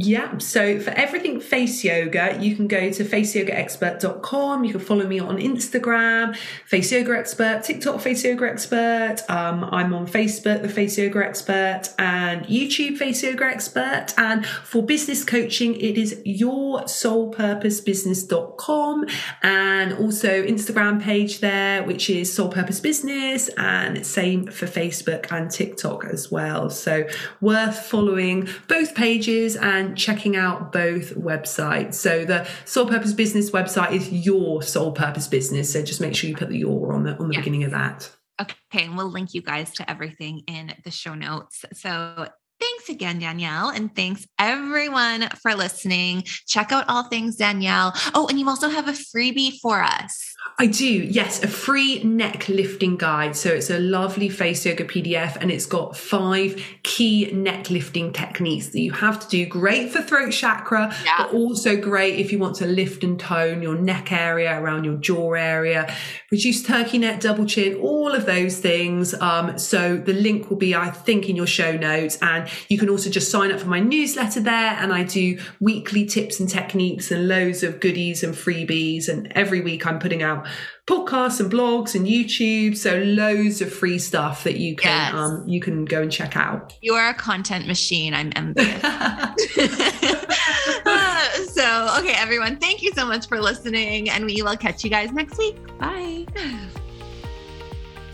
Yeah, so for everything face yoga, you can go to faceyogaexpert.com. You can follow me on Instagram, Face Yoga Expert, TikTok, Face Yoga Expert. Um, I'm on Facebook, the Face Yoga Expert, and YouTube, Face Yoga Expert. And for business coaching, it is yoursoulpurposebusiness.com and also Instagram page there, which is Soul Purpose Business, and same for Facebook and TikTok as well. So worth following both pages and checking out both websites. So the Soul Purpose Business website is your soul Purpose Business. So just make sure you put the your on the on the Yeah. beginning of that. Okay, and we'll link you guys to everything in the show notes. So thanks again, Danielle, and thanks everyone for listening. Check out all things Danielle. Oh, and you also have a freebie for us. I do, yes, a free neck lifting guide. So it's a lovely face yoga PDF and it's got five key neck lifting techniques that you have to do. Great for throat chakra, Yeah. but also great if you want to lift and tone your neck area around your jaw area, reduce turkey neck, double chin, all of those things. Um, so the link will be, I think, in your show notes. And You can also just sign up for my newsletter there, and I do weekly tips and techniques and loads of goodies and freebies. And every week I'm putting out podcasts and blogs and YouTube. So loads of free stuff that you can yes. um, you can go and check out. You are a content machine. I'm envious. [LAUGHS] [LAUGHS] so okay, everyone, thank you so much for listening, and we will catch you guys next week. Bye. [LAUGHS]